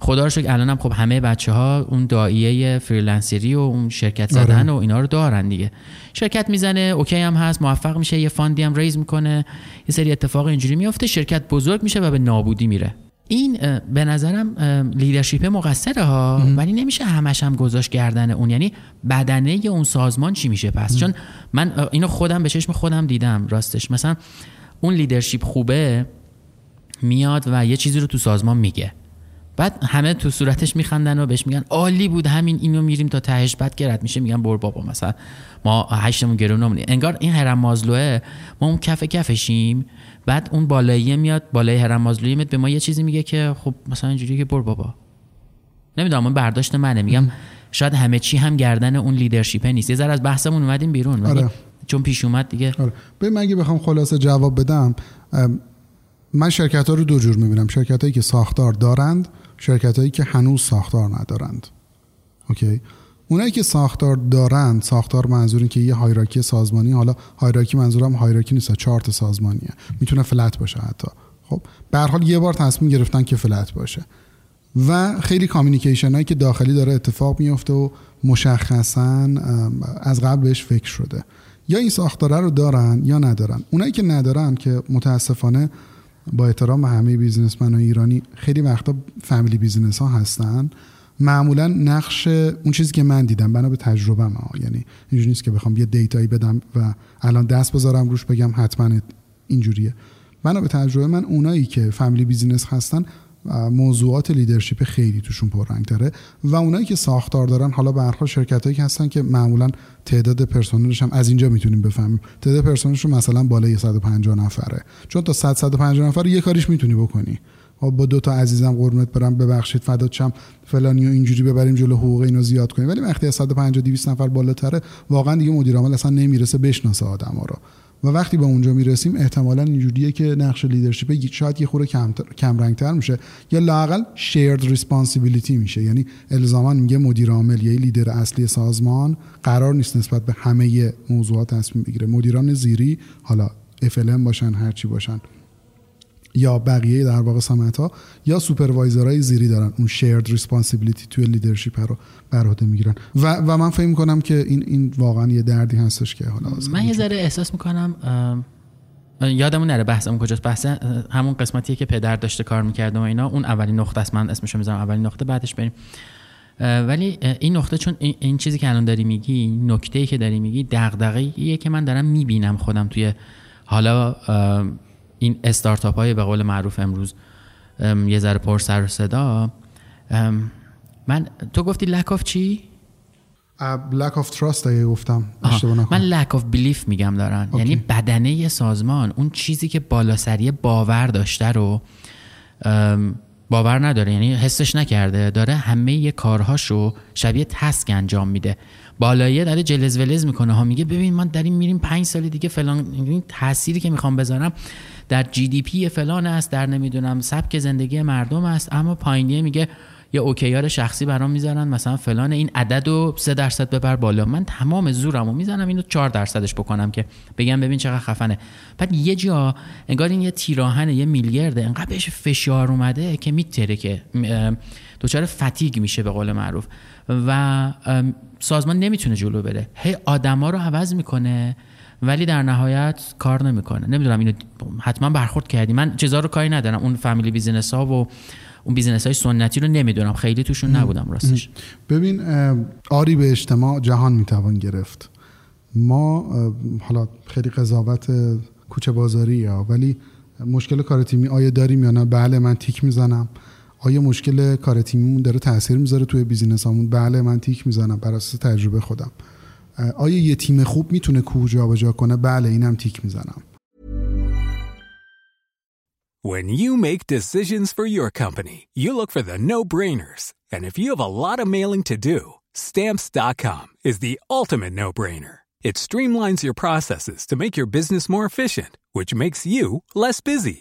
خدا رو شکر الانم خب همه بچه ها اون داییه freelancer ی و اون شرکت زدن آره. و اینا رو دارن دیگه. شرکت می‌زنه OK هم هست موفق میشه یه fund ی هم raise می‌کنه. یه سری اتفاق اینجوری میافته شرکت بزرگ میشه و به نابودی میره. این به نظرم leadership مقصره ها ولی نمیشه همش هم گذاشت گردن اون. یعنی بدنه اون سازمان چی میشه پس؟ چون من اینو خودم به چشم خودم دیدم راستش. مثلا اون leadership خوبه میاد و یه چیزی رو تو سازمان میگه. بعد همه تو صورتش میخندن و بهش میگن عالی بود همین اینو میریم تا تهش. بعد گرد میشه میگن بر بابا مثلا ما هشتمون گرو نهمونه انگار این هرم مازلوه ما اون کف کفشیم. بعد اون بالایی میاد بالای هرم مازلوی میاد به ما یه چیزی میگه که خب مثلا اینجوری که بر بابا. نمی‌دونم من برداشت منه. میگم شاید همه چی هم گردن اون leadership نیست. یه ذره از بحثمون اومدیم بیرون آره. چون پیش اومد دیگه. آره. ببین اگه بخوام خلاصه جواب بدم من شرکت ها رو دو جور می‌بینم. شرکت هایی که ساختار دارند شرکت هایی که هنوز ساختار ندارند. OK؟ اونایی که ساختار دارند ساختار منظور که یه hierarchy سازمانی حالا hierarchy منظورم hierarchy نیست چارت سازمانیه. می‌تونه flat باشه حتی. خب به هر حال یه بار تصمیم گرفتن که flat باشه. و خیلی communication هایی که داخلی داره اتفاق میفته و مشخصا از قبل بهش فکر شده. یا این ساختاره رو دارن یا ندارن. اونایی که ندارن که متاسفانه با احترام همه businessman ایرانی خیلی وقتا family business ها هستن. معمولا نقش اون چیزی که من دیدم بنا به تجربه ما یعنی اینجوری نیست که بخوام یه data یی بدم و الان دست بذارم روش بگم حتما اینجوریه. بنا به تجربه من اونایی که family business هستن موضوعات leadership خیلی توشون پررنگ تره و اونایی که ساختار دارن حالا به هر شرکت هایی که هستن که معمولا تعداد پرسنلش هم از اینجا می‌تونیم بفهمیم. تعداد پرسنلش مثلا بالای 150 نفره. چون تا 100 150 نفر یه کاریش می‌تونی بکنی. با دو تا عزیزم قربونت برم ببخشید فدات شم فلانی و اینجوری ببریم جلو حقوق اینو زیاد کنیم. ولی وقتی از 150 200 نفر بالاتره واقعا دیگه مدیر عامل اصلا نمی‌رسه بشناسه آدما رو. و وقتی به اونجا می‌رسیم احتمالا اینجوریه که نقش leadership شاید یه خورده کم, کم رنگتر میشه یا لاقل shared responsibility میشه. یعنی الزاما میگه مدیر عامل یا لیدر اصلی سازمان قرار نیست نسبت به همه موضوعات تصمیم بگیره. مدیران زیری حالا FLM باشن هرچی باشن. یا بقیه در واقع سمت ها یا supervisor های زیری دارن اون shared responsibility توی leadership رو بر عهده می‌گیرن. و, و من فکر می‌کنم که این این واقعا یه دردی هستش که حالا من یه ذره احساس می‌کنم یادمون نره بحثمون کجاست. بحث همون قسمتیه که پدر داشته کار می‌کرده و اینا. اون اولین نقطه است. من اسمشو می‌ذارم اولین نقطه بعدش بریم. ولی این نقطه چون این چیزی که الان داری میگی نکته ای که داری میگی دغدغه‌ایه که من دارم می‌بینم خودم توی حالا این استارتاپ های به قول معروف امروز یه ذره پر سر و صدا. من تو گفتی lack of چی؟ lack of trust اگه گفتم من lack of belief میگم دارن. okay. یعنی بدنه سازمان اون چیزی که بالاسری باور داشته رو باور نداره. یعنی حسش نکرده داره همه یه کارهاشو شبیه تسک انجام میده. بالاییه داره جلز ولز می‌کنه. ها میگه ببین من داریم میریم پنج سال دیگه فلان این تأثیری که می‌خوام بذارم در جی دی پی فلان است در نمی‌دونم سبک زندگی مردم است. اما پایینیه میگه یه اوکیار شخصی برام می‌ذارن مثلا فلان این عدد رو 3 درصد ببر بالا. من تمام زورم رو می‌زنم اینو 4 درصدش بکنم که بگم ببین چقدر خفنه. بعد یه جا انگار این یه تیراهن یه میلیارده انقدر بهش فشار اومده که میتره که دچار fatigue میشه به قول معروف. و سازمان نمی‌تونه جلو بره. هی آدما رو عوض می‌کنه ولی در نهایت کار نمی‌کنه. نمی‌دونم اینو حتما برخورد کردی. من چیزا رو کاری ندارم. اون family business ها و اون business های سنتی رو نمی‌دونم. خیلی توشون نبودم راستش. ببین آری به اجتماع جهان می‌توان گرفت. ما حالا خیلی قضاوت کوچه بازاری یا ولی مشکل کار تیمی آیا داریم یا نه؟ بله من تیک می‌زنم. آیا مشکل کار تیمیمون داره تاثیر می‌ذاره توی بیزینس همون بله من تیک می‌زنم بر اساس تجربه خودم آیا یه تیم خوب می‌تونه کوه جابجا کنه بله اینم تیک می‌زنم When you make decisions for your company, you look for the no-brainers. And if you have a lot of mailing to do, stamps.com is the ultimate no-brainer. It streamlines your processes to make your business more efficient, which makes you less busy.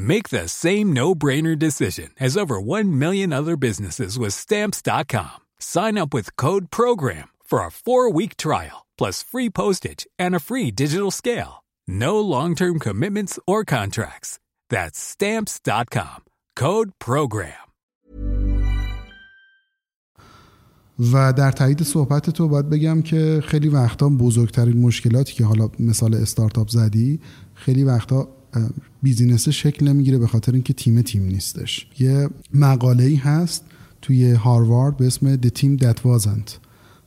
Make the same no brainer decision as over 1 million other businesses with Stamps.com. Sign up with Code PROGRAM for a four week trial plus free postage and a free digital scale. No long term commitments or contracts. That's stamps.com. Code program. و در تایید صحبت تو باید بگم که خیلی وقتا بزرگترین مشکلاتی که حالا مثال استارتاپ زدی خیلی وقتا بیزینس شکل نمی‌گیره به خاطر اینکه تیم تیم نیستش. یه مقاله ای هست توی هاروارد به اسم The Team That Wasn't.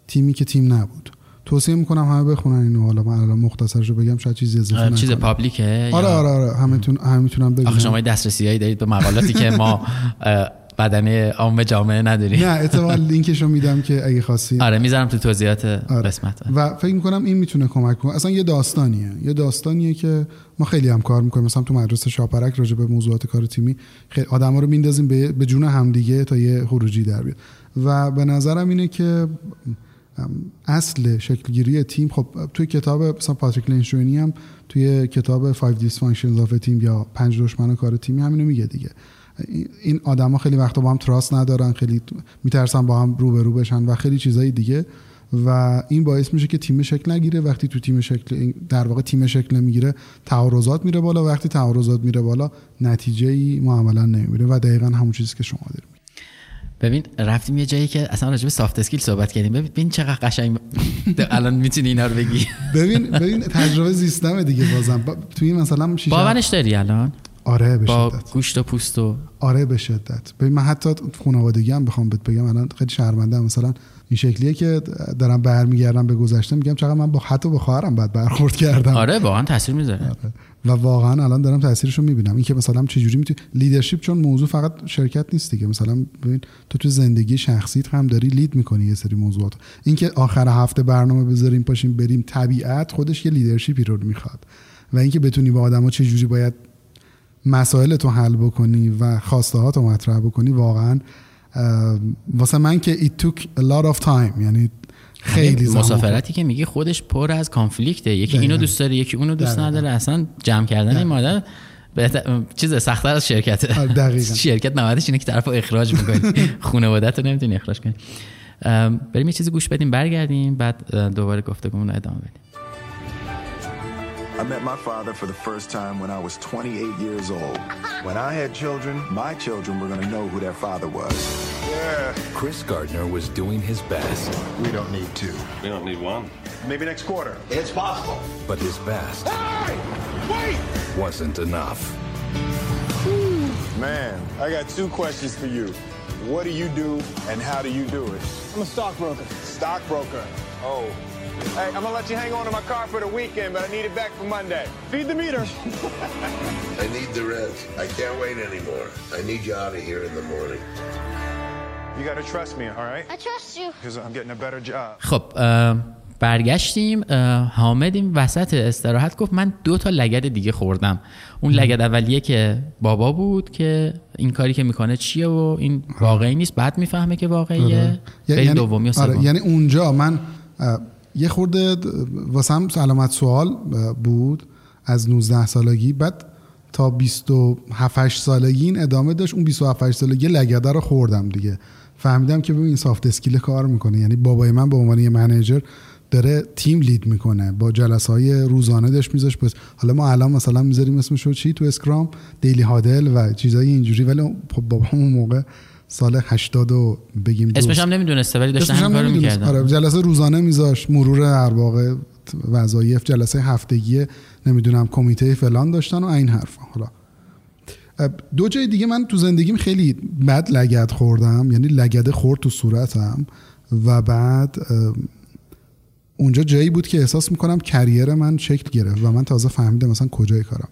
تیمی که تیم نبود. توصیه می‌کنم همه بخونن اینو. حالا من الان مختصرش رو بگم شاید چیزی اضافه چیز public ه آره آره آره. همه تون همه می‌تونن ببینن آخه شما دسترسیایی دارید به مقالاتی که ما <laughs> بدنه عام جامعه نداریم نه احتمال <laughs> لینکش رو میدم که اگه خواستید آره می‌ذارم تو توضیحات آره. قسمت. و فکر می‌کنم این می‌تونه کمک کنه. اصلا یه داستانیه. یه داستانیه که ما خیلی هم کار می‌کنیم. مثلا تو مدرسه شاپرک راجع به موضوعات کار تیمی خیلی آدما رو میندازیم به جون همدیگه تا یه خروجی در بیاد. و به نظرم اینه که اصل شکلگیری تیم خب توی کتاب مثلا پاتریک لینشوینی هم توی کتاب 5 Dysfunctions of a Team یا پنج دشمن کار تیمی همینو میگه دیگه. این آدما خیلی وقتا با هم تراست ندارن خیلی میترسن با هم روبرو بشن و خیلی چیزای دیگه. و این باعث میشه که تیم شکل نگیره. وقتی تو تیم شکل در واقع تیم شکل نمی‌گیره تعارضات میره بالا. وقتی تعارضات میره بالا نتیجه ای معاملا نمیره و دقیقا همون چیزی که شما دارید. ببین رفتیم یه جایی که اصلا راجع به سافت اسکیل صحبت کردیم. ببین چقدر قشنگ <laughs> الان می‌تونی اینا رو بگی. ببین ببین تجربه زیستم دیگه بازم. با... توی مثلا شیشه باورش داری الان؟ آره به با گوشت و پوست و آره به شدت. ببین من حتی خانوادگی هم بخوام بهت بگم الان خیلی شرمنده مثلا این شکلیه که دارم برمیگردم به گذشته میگم چقدر من با حتی با خواهرم بعد برخورد کردم. آره واقعا تاثیر می‌ذاره. آره. و واقعا الان دارم تاثیرش رو می‌بینم. اینکه مثلا چجوری می‌تونی leadership چون موضوع فقط شرکت نیست دیگه. مثلا ببین تو تو زندگی شخصیت هم داری lead می‌کنی یه سری موضوعات اینکه آخر هفته برنامه بذاریم پاشیم بریم طبیعت خودش یه leadership ی رو می‌خواد. و اینکه بتونی با آدما چجوری باید مسائل تو حل بکنی و خواسته ها تو مطرح بکنی واقعا واسه من که it took a lot of time یعنی خیلی زمان. مسافرتی که میگی خودش پر از کانفلیکته. یکی اینو دوست داره یکی اونو دوست نداره. اصلا جمع کردن این مادر بهتر چیز سختتر از شرکت. دقیقاً. <laughs> شرکت نمادش اینه که طرف اخراج می‌کنی <laughs> خانوادت رو نمی‌تونی اخراج کنی. بریم یه چیزی گوش بدیم برگردیم بعد دوباره گفتگومون رو ادامه بدیم. I met my father for the first time when I was 28 years old. When I had children, my children were going to know who their father was. Yeah. Chris Gardner was doing his best. We don't need two. We don't need one. Maybe next quarter. It's possible. But his best Hey! Wait! wasn't enough. Man, I got two questions for you. What do you do and how do you do it? I'm a stockbroker. Stockbroker. Oh. Hey, I'm gonna let you hang on to my car for the weekend, but I need it back for Monday. Feed the meter. I need the rent. I can't wait anymore. I need you out of here in the morning. You gotta trust me, all right? I trust you. Because I'm getting a better job. خب برگشتیم حامد این وسط استراحت گفت من دو تا لگد دیگه خوردم اون لگد اولیه که بابا بود که این کاری که می‌کنه چیه و این واقعی نیست بعد می‌فهمه که واقعیه آره. بریم دومی و آره، سوم یعنی اونجا من یه خورده واسم علامت سوال بود از 19 سالگی بعد تا 27 8 سالگی این ادامه داشت. اون 27 8 سالگی لگده رو خوردم دیگه. فهمیدم که ببین این soft skill کار می‌کنه. یعنی بابای من به عنوان یه manager داره تیم lead می‌کنه. با جلسه های روزانه داشت میذاش بس حالا ما الان مثلا می‌ذاریم اسمشو چی تو Scrum؟ daily huddle و چیزای اینجوری. ولی خب بابام اون موقع سال 80 و بگیم دو اسمش هم نمی‌دونسته ولی هم همین کارو. می‌کردن. آره جلسه روزانه میذاش مرور در واقع وظایف جلسه هفتگی نمی‌دونم کمیته فلان داشتن و این حرفا. حالا دو جای دیگه من تو زندگیم خیلی بد لگد خوردم یعنی لگده خورد تو صورتم و بعد اونجا جایی بود که احساس می‌کنم کریر من شکل گرفت و من تازه فهمیدم مثلا کجای کارم.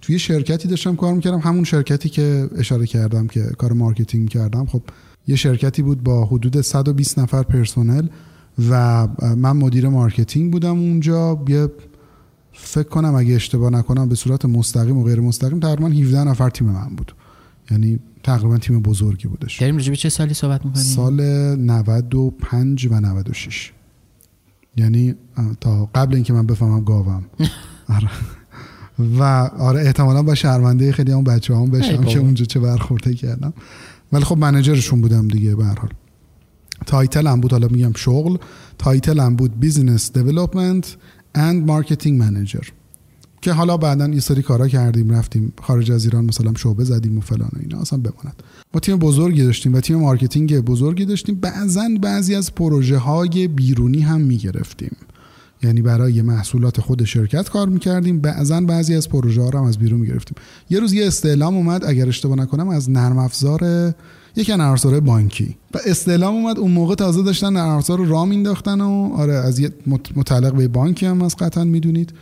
توی شرکتی داشتم کار می‌کردم. همون شرکتی که اشاره کردم که کار marketing کردم. خب یه شرکتی بود با حدود 120 نفر پرسنل و من مدیر marketing بودم اونجا. یه فکر کنم اگه اشتباه نکنم به صورت مستقیم و غیر مستقیم تقریبا 17 نفر تیم من بود. یعنی تقریبا تیم بزرگی بودش. داریم راجع به چه سالی صحبت می‌کنیم؟ سال 95 و 96 یعنی تا قبل اینکه من بفهمم گاوم. <laughs> آره. و آره احتمالا با شرمنده خیلی هم بچه هم بشم. که اونجا چه برخورده کردم. ولی خب منجرشون بودم دیگه به هر حال. title هم بود حالا میگم شغل. تایتل هم بود business development and marketing manager که حالا بعدا یه سری کارا کردیم رفتیم خارج از ایران مثلا شعبه زدیم و فلان و اینا اصلا بماند. ما تیم بزرگی داشتیم و تیم marketing بزرگی داشتیم. بعضا بعضی از پروژه های بیرونی هم می‌گرفتیم. یعنی برای محصولات خود شرکت کار می‌کردیم. بعضا بعضی از پروژه ها رو هم از بیرون می‌گرفتیم. یه روز یه استعلام اومد اگر اشتباه نکنم از نرم افزار از نرم بانکی. و استعلام اومد اون موقع تازه داشتن نرم افزار رو راه مینداختن و آره از یه مت- متعلق به بانکی هم از قطعا می‌دونید.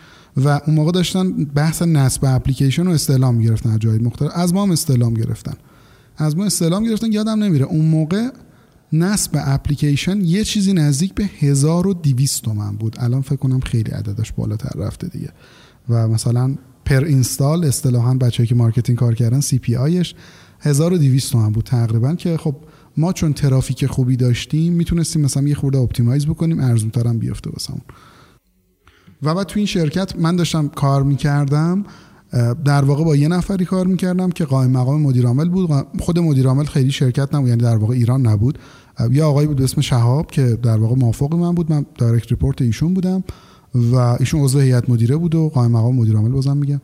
و اون موقع داشتن بحث نصب اپلیکیشن رو استعلام می‌گرفتن از جای مختلف. از ما هم استعلام گرفتن. از ما استعلام گرفتن یادم نمیره. اون موقع نصب اپلیکیشن یه چیزی نزدیک به 1200 تومن بود. الان فکر کنم خیلی عددش بالاتر رفته دیگه. و مثلا per install اصطلاحا بچه‌ای که marketing کار کردن CPI ش 1200 تومن بود تقریبا که خب ما چون ترافیک خوبی داشتیم می‌تونستیم مثلا یه خورده optimize بکنیم ارزونتر هم بیفته واسمون. و بعد تو این شرکت من داشتم کار می‌کردم در واقع با یه نفری کار می‌کردم که قائم مقام مدیر عامل بود. خود مدیر عامل خیلی شرکت نبود یعنی در واقع ایران نبود. یه آقایی بود اسم شهاب که در واقع موافق من بود. من direct report ایشون بودم و ایشون عضو هیئت مدیره بود و قائم مقام مدیر عامل بازم میگم.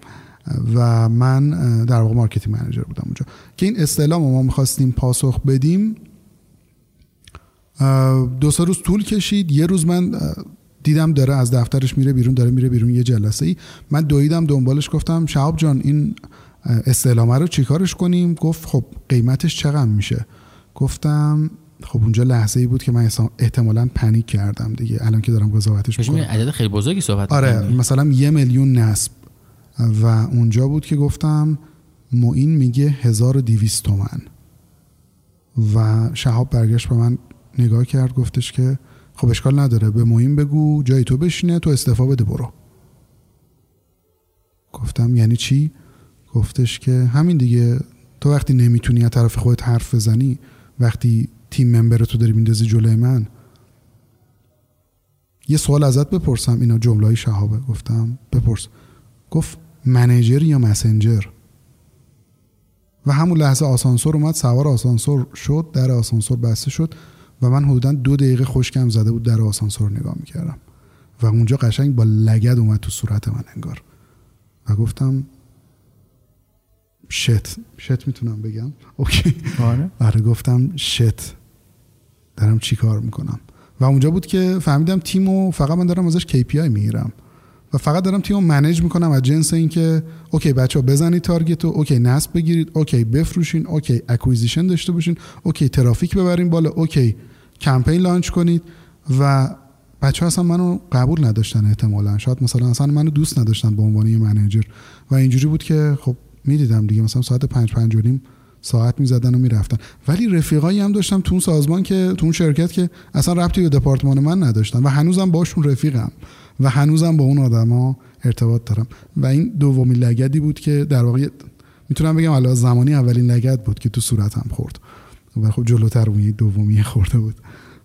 و من در واقع marketing manager بودم اونجا. که این استعلام ما می‌خواستیم پاسخ بدیم دو سه روز طول کشید. یه روز من دیدم داره از دفترش میره بیرون داره میره بیرون یه جلسه ای من دویدم دنبالش گفتم شهاب جان این استعلامه رو چیکارش کنیم؟ گفت خب قیمتش چقدر میشه؟ گفتم خب اونجا لحظه ای بود که من احتمالا پنیک کردم دیگه. الان که دارم قضاوتش می‌کنم. عدد خیلی بزرگی صحبت آره. مثلا یه میلیون نصب. و اونجا بود که گفتم معین میگه 1200 تومن. و شهاب برگشت به من نگاه کرد گفتش که خب اشکال نداره به معین بگو جای تو بشینه تو استعفا بده برو. گفتم یعنی چی؟ گفتش که همین دیگه تو وقتی نمی‌تونی از طرف خودت حرف بزنی وقتی تیم ممبر تو داری میندازی جلوی من؟ یه سوال ازت بپرسم. اینا جمله های شهابه. گفتم بپرس. گفت منیجر یا مسنجر و همون لحظه آسانسور اومد. سوار آسانسور شد. در آسانسور بسته شد و من حدودا دو دقیقه خشکم زده بود در آسانسور نگاه می‌کردم. و اونجا قشنگ با لگد اومد تو صورت من انگار. و گفتم shit shit می‌تونم بگم. okay. آره. آره گفتم shit دارم چی کار می‌کنم. و اونجا بود که فهمیدم تیمو فقط من دارم ازش KPI می‌گیرم. و فقط دارم تیمو manage می‌کنم از جنس اینکه okay بچه ها بزنید target رو okay نصب بگیرید okay بفروشین okay acquisition داشته باشین okay ترافیک ببرین بالا okay کمپین لانچ کنید. و بچه ها اصلا منو قبول نداشتن احتمالا. شاید مثلا اصلا منو دوست نداشتن به عنوان منیجر. و اینجوری بود که خب می‌دیدم دیگه مثلا ساعت پنج پنج و نیم ساعت می‌زدن و می‌رفتن. ولی رفیقایی هم داشتم تو اون سازمان که تو اون شرکت که اصلا ربطی به دپارتمان من نداشتن و هنوزم باشون رفیقم و هنوزم با اون آدما ارتباط دارم. و این دومین لگدی بود که در واقع می‌تونم بگم علاوه زمانی اولین لگد بود که تو صورتم خورد. و خب جلوتر اون دومی <laughs> خورده بود.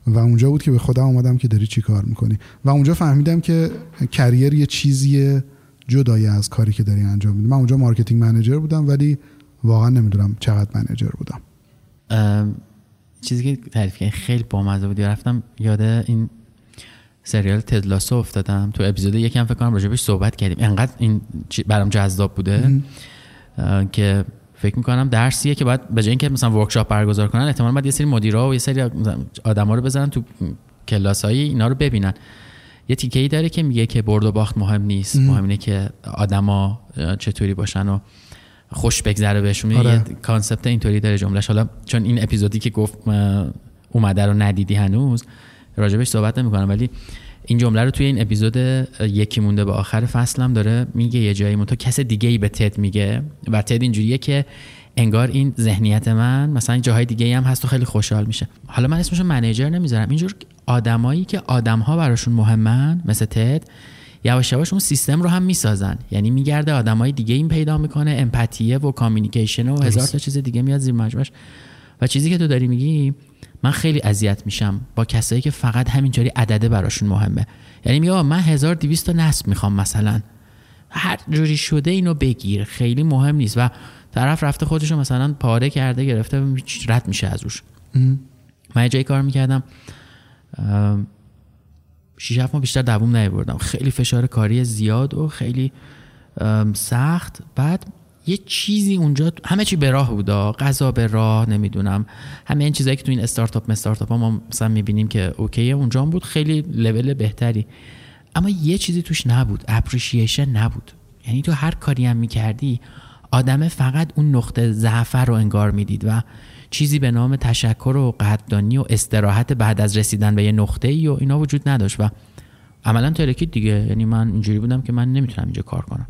و اونجا بود که به خودم اومدم که داری چی کار می‌کنی. و اونجا فهمیدم که career یه چیزیه جدای از کاری که داری انجام میدی. من اونجا marketing manager بودم ولی واقعا نمی‌دونم چقدر manager بودم. چیزی که تعریف کردی خیلی بامزه بود. رفتم یاد این سریال Ted Lasso افتادم. تو اپیزود یکم فکر کنم راجبش صحبت کردیم. انقدر این برام جذاب بوده که فکر می‌کنم درسیه که باید به جای اینکه مثلا workshop برگزار کنن احتمال باید یه سری مدیرا و یه سری آدما رو بزنن تو کلاس های اینا رو ببینن. یه تیکه ای داره که میگه که برد و باخت مهم نیست. مهم اینه که آدما چطوری باشن و خوش بگذره بهشون. آره. یه concept اینطوری داره جملهش. حالا چون این اپیزودی که گفت اومده رو ندیدی هنوز راجبش صحبت نمی‌کنم. ولی این جمله رو توی این اپیزود یکی مونده به آخر فصلم داره میگه یه جایی. تو کس دیگه ای به تد میگه. و تد اینجوریه که انگار این ذهنیت من مثلا جاهای دیگه هم هست و خیلی خوشحال میشه. حالا من اسمشو منیجر نمی‌ذارم. اینجور آدمایی که آدمها براشون مهمن مثل تد یواش یواش اون سیستم رو هم می‌سازن. یعنی میگرده آدمای دیگه این پیدا می‌کنه امپاتیه و کامیونیکیشن و هزار تا چیز دیگه میاد زیر مجموعش. و چیزی که تو داری میگی من خیلی اذیت میشم با کسایی که فقط همینطوری عدده براشون مهمه. یعنی میگه من 1200 تا نصب می‌خوام مثلا. هر جوری شده اینو بگیر. خیلی مهم نیست. و طرف رفته خودش رو مثلا پاره کرده گرفته رد میشه از روش. من جایی کار می‌کردم. شیش هفت ماه بیشتر دووم نیوردم خیلی فشار کاری زیاد و خیلی سخت. بعد یه چیزی اونجا همه چی به راه بودا غذا به راه نمی‌دونم. همه این چیزایی که تو این استارتاپ استارتاپ ها ما مثلا می‌بینیم که اوکی اونجا بود. خیلی لول بهتری. اما یه چیزی توش نبود. اپریشیشن نبود. یعنی تو هر کاری هم می‌کردی آدم فقط اون نقطه ضعف رو انگار می‌دید و چیزی به نام تشکر و قدردانی و استراحت بعد از رسیدن به یه نقطه ای و اینا وجود نداشت و عملا ترکید دیگه. یعنی من اینجوری بودم که من نمی‌تونم اینجا کار کنم.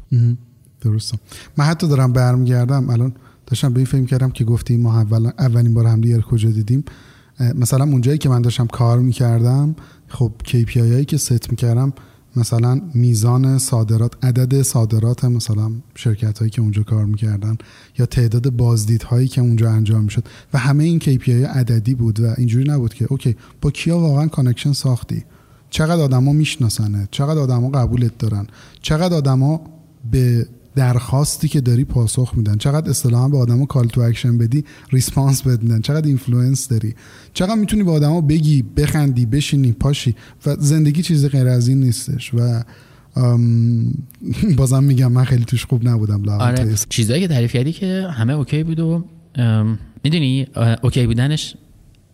درستم من حتی دارم برمیگردم. الان داشتم به این فکر کردم که گفتی ما اول اولین بار هم دیگر کجا دیدیم. مثلا اونجایی که من داشتم کار می‌کردم خب KPI هایی که ست می‌کردم مثلا میزان صادرات عدد صادرات مثلا شرکت هایی که اونجا کار می‌کردن یا تعداد بازدیدهایی که اونجا انجام می‌شد و همه این KPI عددی بود و اینجوری نبود که okay با کیا واقعا connection ساختی؟ چقدر آدما میشناسنه؟ چقدر آدما قبولت دارن؟ چقدر آدما به درخواستی که داری پاسخ میدن. چقدر اصطلاحا به آدما call to action بدی response بدن چقدر influence داری. چقدر می‌تونی به آدما بگی بخندی بشینی پاشی. و زندگی چیز غیر از این نیستش. و <laughs> بازم میگم من خیلی توش خوب نبودم. آره. چیزایی که تعریف کردی که همه okay بود و می‌دونی okay بودنش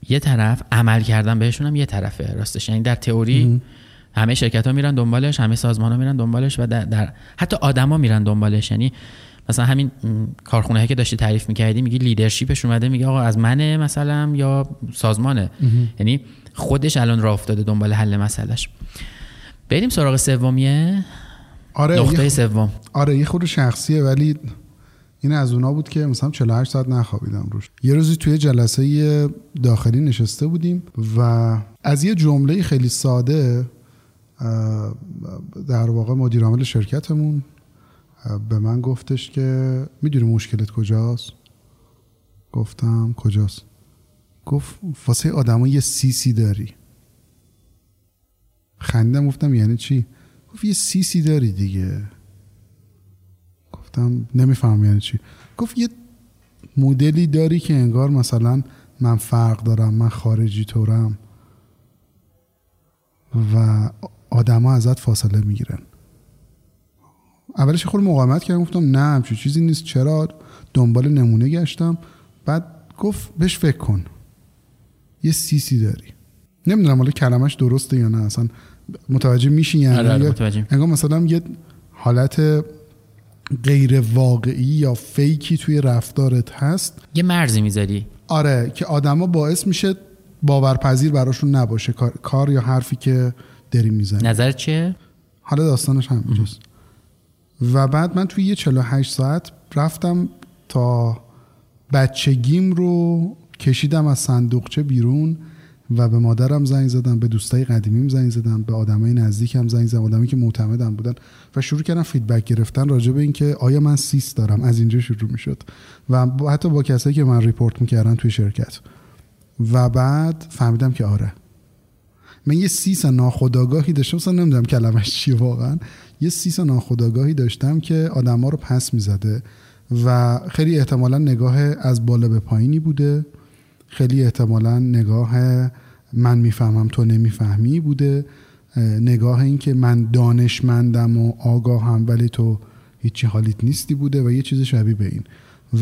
یه طرف عمل کردن بهشون هم یه طرفه. راستش. یعنی در تئوری همه شرکت ها میرن دنبالش همه سازمان ها میرن دنبالش و در, در حتی آدما میرن دنبالش. یعنی مثلا همین کارخونه که داشتی تعریف می‌کردی میگی لیدرشیپش اومده میگه آقا از منه مثلا یا سازمانه. یعنی خودش الان راه افتاده دنبال حل مسئلهش. بریم سراغ سومیه. آره نقطه سوم. آره یه خود شخصیه ولی این از اونا بود که مثلا 48 ساعت نخوابیدم روش. یه روزی توی جلسه داخلی نشسته بودیم و از یه جمله خیلی ساده در واقع مدیر عامل شرکتمون به من گفتش که می‌دونی مشکلت کجاست؟ گفتم کجاست؟ گفت واسه آدما یه سیسی داری. خندم گفتم یعنی چی؟ گفت یه سیسی داری دیگه. گفتم نمیفهم یعنی چی. گفت یه مدلی داری که انگار مثلا من فرق دارم من خارجی طورم. و آدما ازت فاصله می‌گیرن. اولش خود مقاومت کردم گفتم نه همچین چیزی نیست. چرا؟ دنبال نمونه گشتم. بعد گفت بهش فکر کن. یه سیسی داری. نمی‌دونم حالا کلمش درسته یا نه اصلا متوجه میشی یعنی آره، آره،. انگار مثلا یه حالت غیر واقعی یا فیکی توی رفتارت هست. یه مرزی می‌ذاری. آره که آدما باعث میشه باورپذیر براشون نباشه. کار, کار یا حرفی که داری می‌زنی. نظر چیه؟ حالا داستانش همینجاست و بعد من توی یه 48 ساعت رفتم تا بچگیم رو کشیدم از صندوقچه بیرون و به مادرم زنگ زدم به دوستای قدیمیم زنگ زدم به آدمای نزدیکم زنگ زدم آدمی که معتمدم بودن و شروع کردم فیدبک گرفتن راجع به اینکه آیا من سیست دارم؟ از اینجا شروع می‌شد. و حتی با کسایی که من report می‌کردن توی شرکت. و بعد فهمیدم که آره. من یه سیس ناخداگاهی داشتم مثلا نمی‌دونم کلمش چیه واقعا. یه سیس ناخداگاهی داشتم که آدما رو پس می‌زده و خیلی احتمالا نگاه از بالا به پایینی بوده. خیلی احتمالا نگاه من می‌فهمم تو نمی‌فهمی بوده. اه، نگاه این که من دانشمندم و آگاهم ولی تو هیچی حالیت نیستی بوده و یه چیز شبیه به این.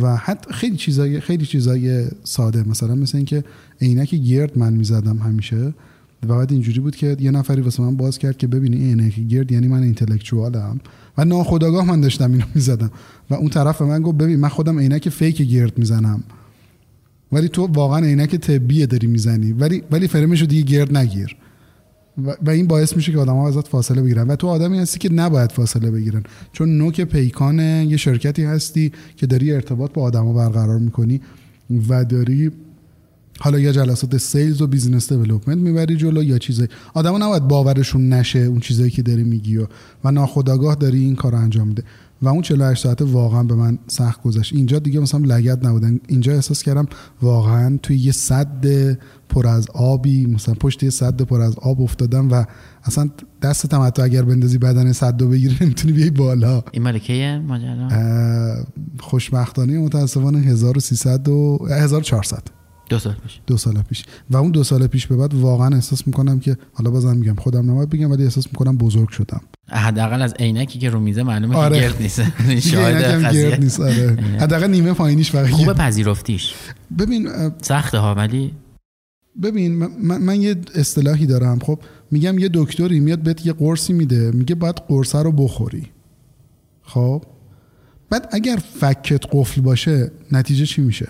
و حتی خیلی چیزای خیلی چیزای ساده. مثلا مثل اینکه عینک گرد من می‌زدم همیشه. بعد اینجوری بود که یه نفری واسه من باز کرد که ببینی این گرد یعنی من اینتלקچوالم و ناخداگاه من داشتم اینو می‌زدم. و اون طرف به من گفت ببین من خودم عینک فیک گرد می‌زنم. ولی تو واقعا عینک طبیه داری می‌زنی. ولی ولی فرمش رو دیگه گرد نگیر. و, و این باعث میشه که آدم‌ها ازت فاصله بگیرن. و تو آدمی هستی که نباید فاصله بگیرن. چون نوک پیکان یه شرکتی هستی که داری ارتباط با آدما برقرار می‌کنی و داری حالا یا جلسات sales و business development می‌بری جلو یا چیزی آدما نباید باورشون نشه اون چیزایی که داری میگی و, و ناخداگاه داری این کار انجام میده. و اون 48 ساعته واقعا به من سخت گذشت. اینجا دیگه مثلا لگد نبودن. اینجا احساس کردم واقعا توی یه صد پر از آبی مثلا پشت یه صد پر از آب افتادم و اصلا دستت هم حتی اگر بندازی بدن صد رو بگیری نمی‌تونی بیای بالا. این مالکیه ماجرا؟ خوشبختانه متاسفانه 1300 و 1400 دو سال پیش. دو سال پیش. و اون دو سال پیش به بعد واقعا احساس می‌کنم که حالا بازم میگم خودم نباید بگم ولی احساس می‌کنم بزرگ شدم. حداقل از عینکی که رو میزه معلومه آره. که گرد نیست. <laughs> <laughs> قضیه. گرد نیست. آره. <laughs> حداقل نیمه پایینیش فقط خوب گرد. پذیرفتیش. ببین سخته ها ولی ببین من, من- من یه اصطلاحی دارم. خب میگم یه دکتری میاد بهت یه قرصی میده میگه باید قرصه رو بخوری. خب؟ بعد اگر فکت قفل باشه نتیجه چی میشه؟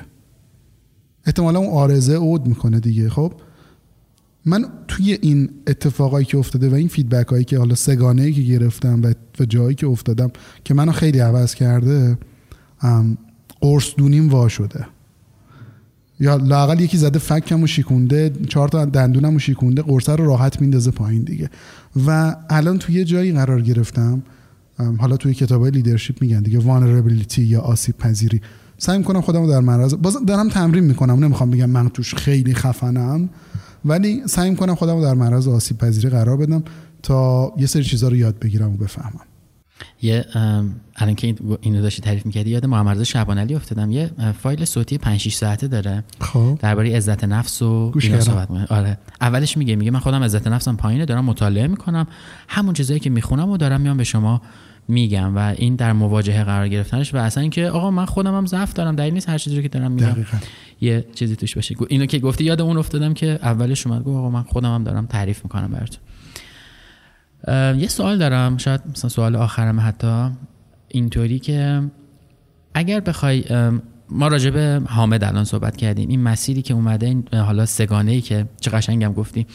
احتمالا اون آرزه عود می‌کنه دیگه خب؟ من توی این اتفاقایی که افتاده و این فیدبک هایی که حالا سگانه ای که گرفتم و, جایی که افتادم که منو خیلی عوض کرده قرص دونیم وا شده. یا لاقل یکی زده فکم و شیکونده چهار تا دندونم و شیکونده قرصه رو راحت میندازه پایین دیگه. و الان توی یه جایی قرار گرفتم حالا توی کتاب لیدرشپ میگن دیگه vulnerability یا آسیب پذیری. سعی می‌کنم خودم رو در معرض باز دارم تمرین می‌کنم نمی‌خوام بگم من توش خیلی خفنم ولی سعی می‌کنم خودم رو در معرض آسیب پذیری قرار بدم تا یه سری چیزا رو یاد بگیرم و بفهمم. یه الان که این- اینو داشتی تعریف می‌کردی یاد محمد رضا شعبان افتادم. یه فایل صوتی 5 6 ساعته داره. خب. درباره عزت نفس و اینا. صحبت می‌کنه. آره. اولش میگه میگه من خودم عزت نفسم پایینه دارم مطالعه می‌کنم. همون چیزایی که می‌خونم و دارم میام به شما میگم و این در مواجهه قرار گرفتنش و اصلا اینکه آقا من خودم هم ضعف دارم دلیل نیست هر چیزی رو که دارم میگم. دقیقاً. یه چیزی توش باشه. اینو که گفتی یاد اون افتادم که اولش اومد گفت آقا من خودم هم دارم تعریف می‌کنم براتون. اه، یه سوال دارم. شاید مثلا سوال آخرم حتی. اینطوری که اگر بخوای ما راجع به حامد الان صحبت کردیم. این مسیری که اومده این حالا سگانه ای که چه قشنگم گفتی.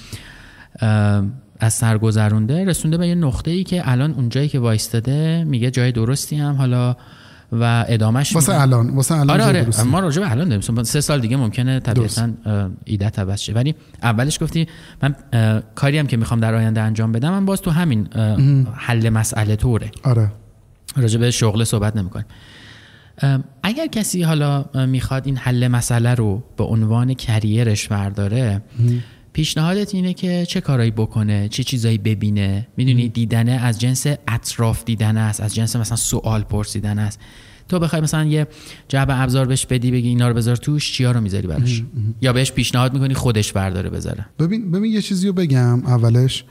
از سر گذرونده رسونده به یه نقطه ای که الان اونجایی که وایستاده میگه جای درستی هم حالا و ادامهش واسه. الان واسه الان آره آره. ما راجع به الان داریم. سه سال دیگه ممکنه طبیعتا ایده عوض شه. ولی اولش گفتی من کاری هم که می‌خوام در آینده انجام بدم من باز تو همین حل مسئله طوره. آره. راجع به شغل صحبت نمی‌کنیم. اگر کسی حالا می‌خواد این حل مسئله رو به عنوان کریرش برداره پیشنهادت اینه که چه کارایی بکنه چه چیزایی ببینه. می‌دونی دیدنه از جنس اطراف دیدن است از جنس مثلا سوال پرسیدن است. تو بخوای مثلا یه جعب ابزار بهش بدی بگی اینا رو بذار توش چیا رو می‌ذاری براش؟ یا بهش پیشنهاد می‌کنی خودش برداره بذاره؟ ببین ببین یه چیزی رو بگم اولش.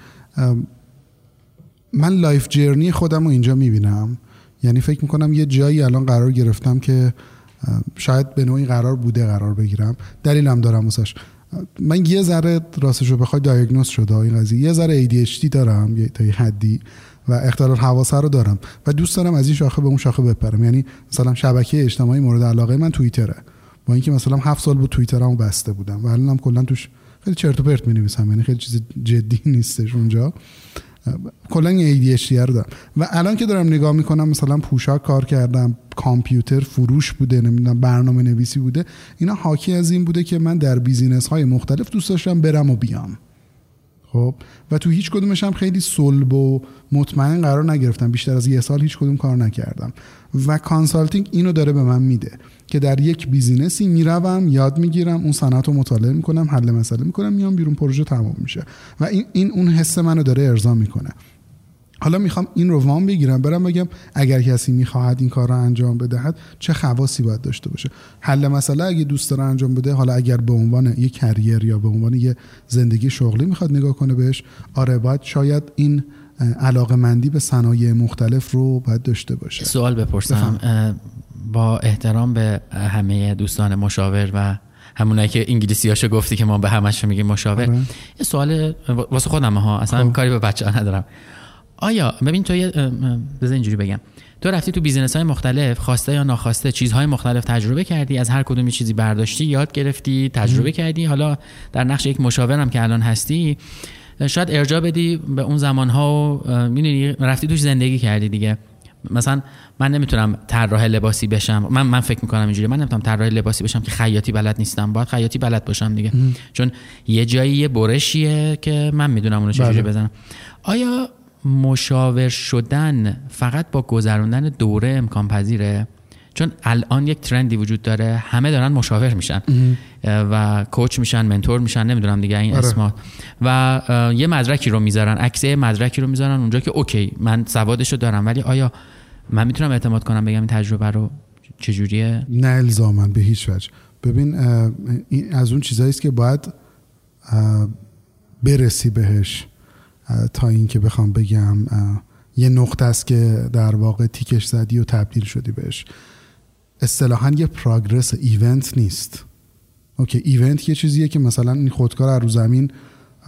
من life journey خودم رو اینجا می‌بینم. یعنی فکر می‌کنم یه جایی الان قرار گرفتم که شاید به نوعی قرار بوده قرار بگیرم. دلیلم دارم واسش. من یه ذره راستش رو بخوای diagnose شده این قضیه. یه ذره ADHD دارم یه تا حدی و اختلال حواسه رو دارم و دوست دارم از این شاخه به اون شاخه بپرم. یعنی مثلا شبکه اجتماعی مورد علاقه من توییتره. با اینکه مثلا هفت سال بود توییترمو بسته بودم و الانم کلا توش خیلی چرت و پرت می‌نویسم یعنی خیلی چیز جدی <laughs> نیستش اونجا. کلا این ADHD رو دارم. و الان که دارم نگاه می‌کنم مثلا پوشاک کار کردم کامپیوتر فروش بوده نمی‌دونم برنامه نویسی بوده اینا حاکی از این بوده که من در business های مختلف دوست داشتم برم و بیام. خب. و تو هیچ کدومش هم خیلی صلب و مطمئن قرار نگرفتم. بیشتر از یه سال هیچ کدوم کار نکردم. و consulting اینو داره به من میده که در یک business ی می‌روم یاد می‌گیرم اون صنعت رو مطالعه می‌کنم حل مسئله می‌کنم میام بیرون پروژه تمام میشه. و این, این اون حس منو داره ارضا می‌کنه. حالا می‌خوام این رو وام بگیرم برم بگم اگر کسی می‌خواهد این کار رو انجام بدهد چه خواصی باید داشته باشه؟ حل مسئله اگه دوست داره انجام بده حالا اگر به عنوان یه career یا به عنوان یه زندگی شغلی می‌خواد نگاه کنه بهش آره باید شاید این علاقه مندی به صنایع مختلف رو باید داشته باشه. سوال بپرسم. با احترام به همه دوستان مشاور و همونایی که انگلیسی هاشو گفتی که ما به همش میگیم مشاور آره. یه سوال واسه خودم ها. اصلا خب. کاری به بچه ها ندارم. آیا ببین تو بذار اینجوری بگم. تو رفتی تو بیزینس های مختلف خواسته یا ناخواسته چیزهای مختلف تجربه کردی از هر کدومی چیزی برداشتی یاد گرفتی تجربه کردی حالا در نقش یک مشاورم که الان هستی شاید ارجاع بدی به اون زمان ها و می‌دونی رفتی توش زندگی کردی دیگه. مثلا من نمی‌تونم طراح لباسی بشم. من من فکر می‌کنم اینجوری من نمی‌تونم طراح لباسی بشم که خیاطی بلد نیستم. باید خیاطی بلد باشم دیگه. چون یه جایی یه برشیه که من می‌دونم اونو چجوری بله. بزنم. آیا مشاور شدن فقط با گذراندن دوره امکان پذیره؟ چون الان یک ترندی وجود داره همه دارن مشاور میشن. و کوچ میشن منتور میشن نمی‌دونم دیگه این آره. اسمات. و یه مدرکی رو می‌ذارن عکس مدرکی رو می‌ذارن اونجا که اوکی من سوادش رو دارم. ولی آیا من می‌تونم اعتماد کنم بگم این تجربه رو چجوریه؟ نه الزامن به هیچ وجه. ببین از اون چیزایی است که باید برسی بهش. تا اینکه بخوام بگم یه نقطه است که در واقع تیکش زدی و تبدیل شدی بهش. اصطلاحا یه progress، event نیست. okay event یه چیزیه که مثلا این خودکار رو زمین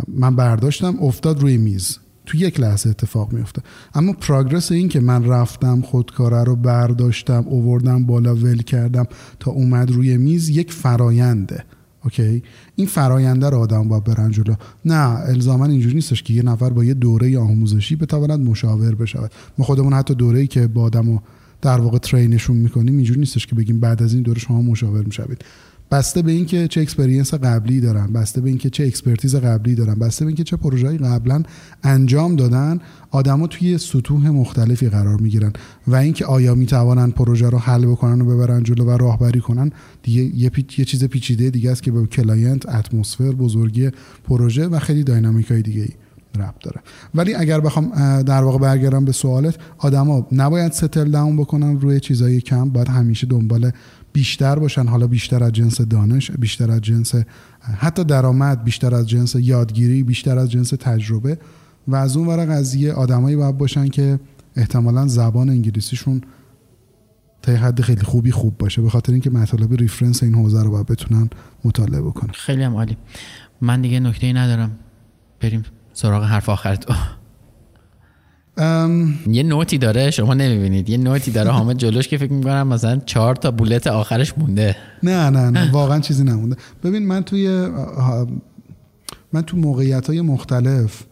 من برداشتم افتاد روی میز. تو یک لحظه اتفاق میفته اما progress این که من رفتم خودکاره رو برداشتم اووردم بالا ول کردم تا اومد روی میز یک فراینده okay؟ این فراینده رو آدم باید برن جلو. نه الزاما اینجوری نیستش که یه نفر با یه دوره آموزشی بتواند مشاور بشود. ما خودمون حتی دوره‌ای که با آدمو در واقع train شون می‌کنیم اینجوری نیستش که بگیم بعد از این دوره شما مشاور می‌شوید. بسته به اینکه چه experience قبلی دارن بسته به اینکه چه expertise قبلی دارن بسته به اینکه چه پروژه‌ای قبلا انجام دادن آدما توی سطوح مختلفی قرار می‌گیرن. و اینکه آیا می‌توانن پروژه رو حل بکنن و ببرن جلو و راهبری کنن دیگه یه, یه چیز پیچیده دیگه است که به client atmosphere بزرگی پروژه و خیلی dynamic های دیگه ای ربط داره. ولی اگر بخوام در واقع برگردم به سوالت آدما نباید settle down بکنن روی چیزای کم باید همیشه دنبال بیشتر باشن حالا بیشتر از جنس دانش بیشتر از جنس حتی درآمد بیشتر از جنس یادگیری بیشتر از جنس تجربه. و از اون ور قضیه آدمایی باید باشن که احتمالا زبان انگلیسیشون تا حد خیلی خوبی خوب باشه به خاطر اینکه مطالب reference این حوزه رو باید بتونن مطالعه بکنن. خیلی هم عالی. من دیگه نکته ای ندارم. بریم سراغ حرف آخرت یه نوتی داره شما نمی‌بینید. یه نوتی داره حامد جلوش که فکر می‌کنم مثلا چهار تا بولت آخرش مونده. نه نه نه. <laughs> واقعا چیزی نمونده. ببین من توی من تو موقعیت های مختلف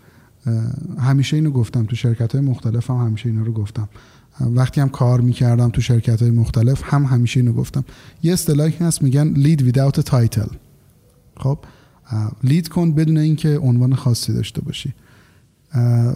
همیشه اینو گفتم. تو شرکت های مختلف هم همیشه اینو رو گفتم. وقتی هم کار می‌کردم تو شرکت های مختلف هم همیشه اینو گفتم. یه اصطلاحی هست میگن lead without a title. خب؟ lead کن بدون اینکه عنوان خاصی داشته باشی.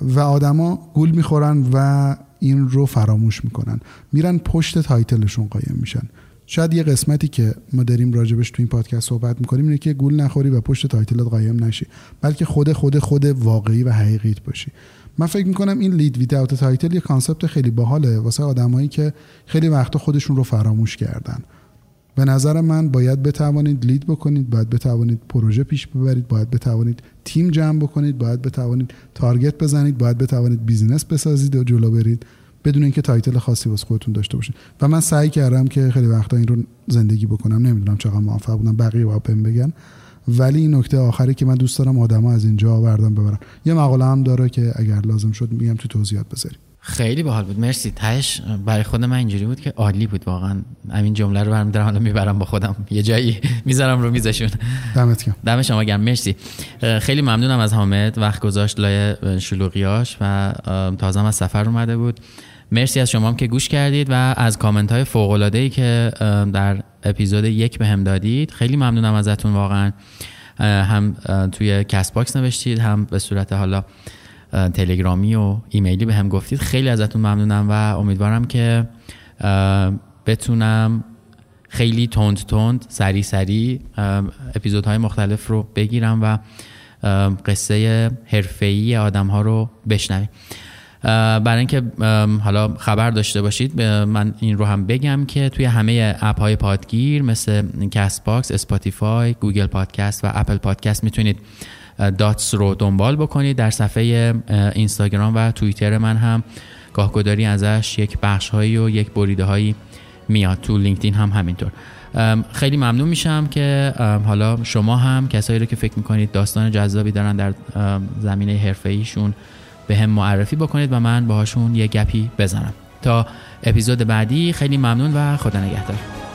و آدما گول می‌خورن و این رو فراموش می‌کنن. میرن پشت title شون قایم میشن. شاید یه قسمتی که ما داریم راجبش تو این پادکست صحبت می‌کنیم اینه که گول نخوری و پشت title ت قایم نشی بلکه خود خود خود واقعی و حقیقیت باشی. من فکر می‌کنم این lead without title یه concept خیلی باحاله واسه آدمایی که خیلی وقتا خودشون رو فراموش کردن. به نظر من باید بتوانید lead بکنید باید بتوانید پروژه پیش ببرید باید بتوانید تیم جمع بکنید باید بتوانید target بزنید باید بتوانید business بسازید و جلو برید بدون اینکه title خاصی واسه خودتون داشته باشید. و من سعی کردم که خیلی وقتا این رو زندگی بکنم. نمی‌دونم چقدر موفق بودم بقیه بهم بگن. ولی این نکته آخری که من دوست دارم آدما از اینجا آوردم ببرن. یه مقاله هم داره که اگر لازم شد میگم تو توضیحات بذاریم. خیلی باحال بود. مرسی. تهش برای خود من اینجوری بود که عالی بود واقعا. همین جمله رو برمیدارم حالا می‌برم با خودم. یه جایی می‌ذارم رو میزشون. دمت گرم. دم شما گرم. مرسی. خیلی ممنونم از حامد. وقت گذاشت لای شلوغیاش و تازه از سفر اومده بود. مرسی از شما هم که گوش کردید و از کامنت های فوق العاده ای که در اپیزود یک به هم دادید. خیلی ممنونم ازتون واقعا. هم توی کست باکس نوشتید هم به صورت حالا تلگرامی و ایمیلی به هم گفتید. خیلی ازتون ممنونم و امیدوارم که بتونم خیلی تند تند سری سری اپیزودهای مختلف رو بگیرم و قصه حرفه‌ای آدم ها رو بشنویم. برای اینکه حالا خبر داشته باشید من این رو هم بگم که توی همه app های پادگیر مثل کست باکس، اسپاتیفای، گوگل پادکست و اپل پادکست می‌تونید داتس رو دنبال بکنید. در صفحه اینستاگرام و توییتر من هم گاهگداری ازش یک بخش هایی و یک بریده هایی میاد. تو لینکدین هم همینطور. خیلی ممنون میشم که حالا شما هم کسایی رو که فکر می‌کنید داستان جذابی دارن در زمینه حرفه ایشون به هم معرفی بکنید و من باهاشون یه گپی بزنم. تا اپیزود بعدی خیلی ممنون و خدا نگهدار.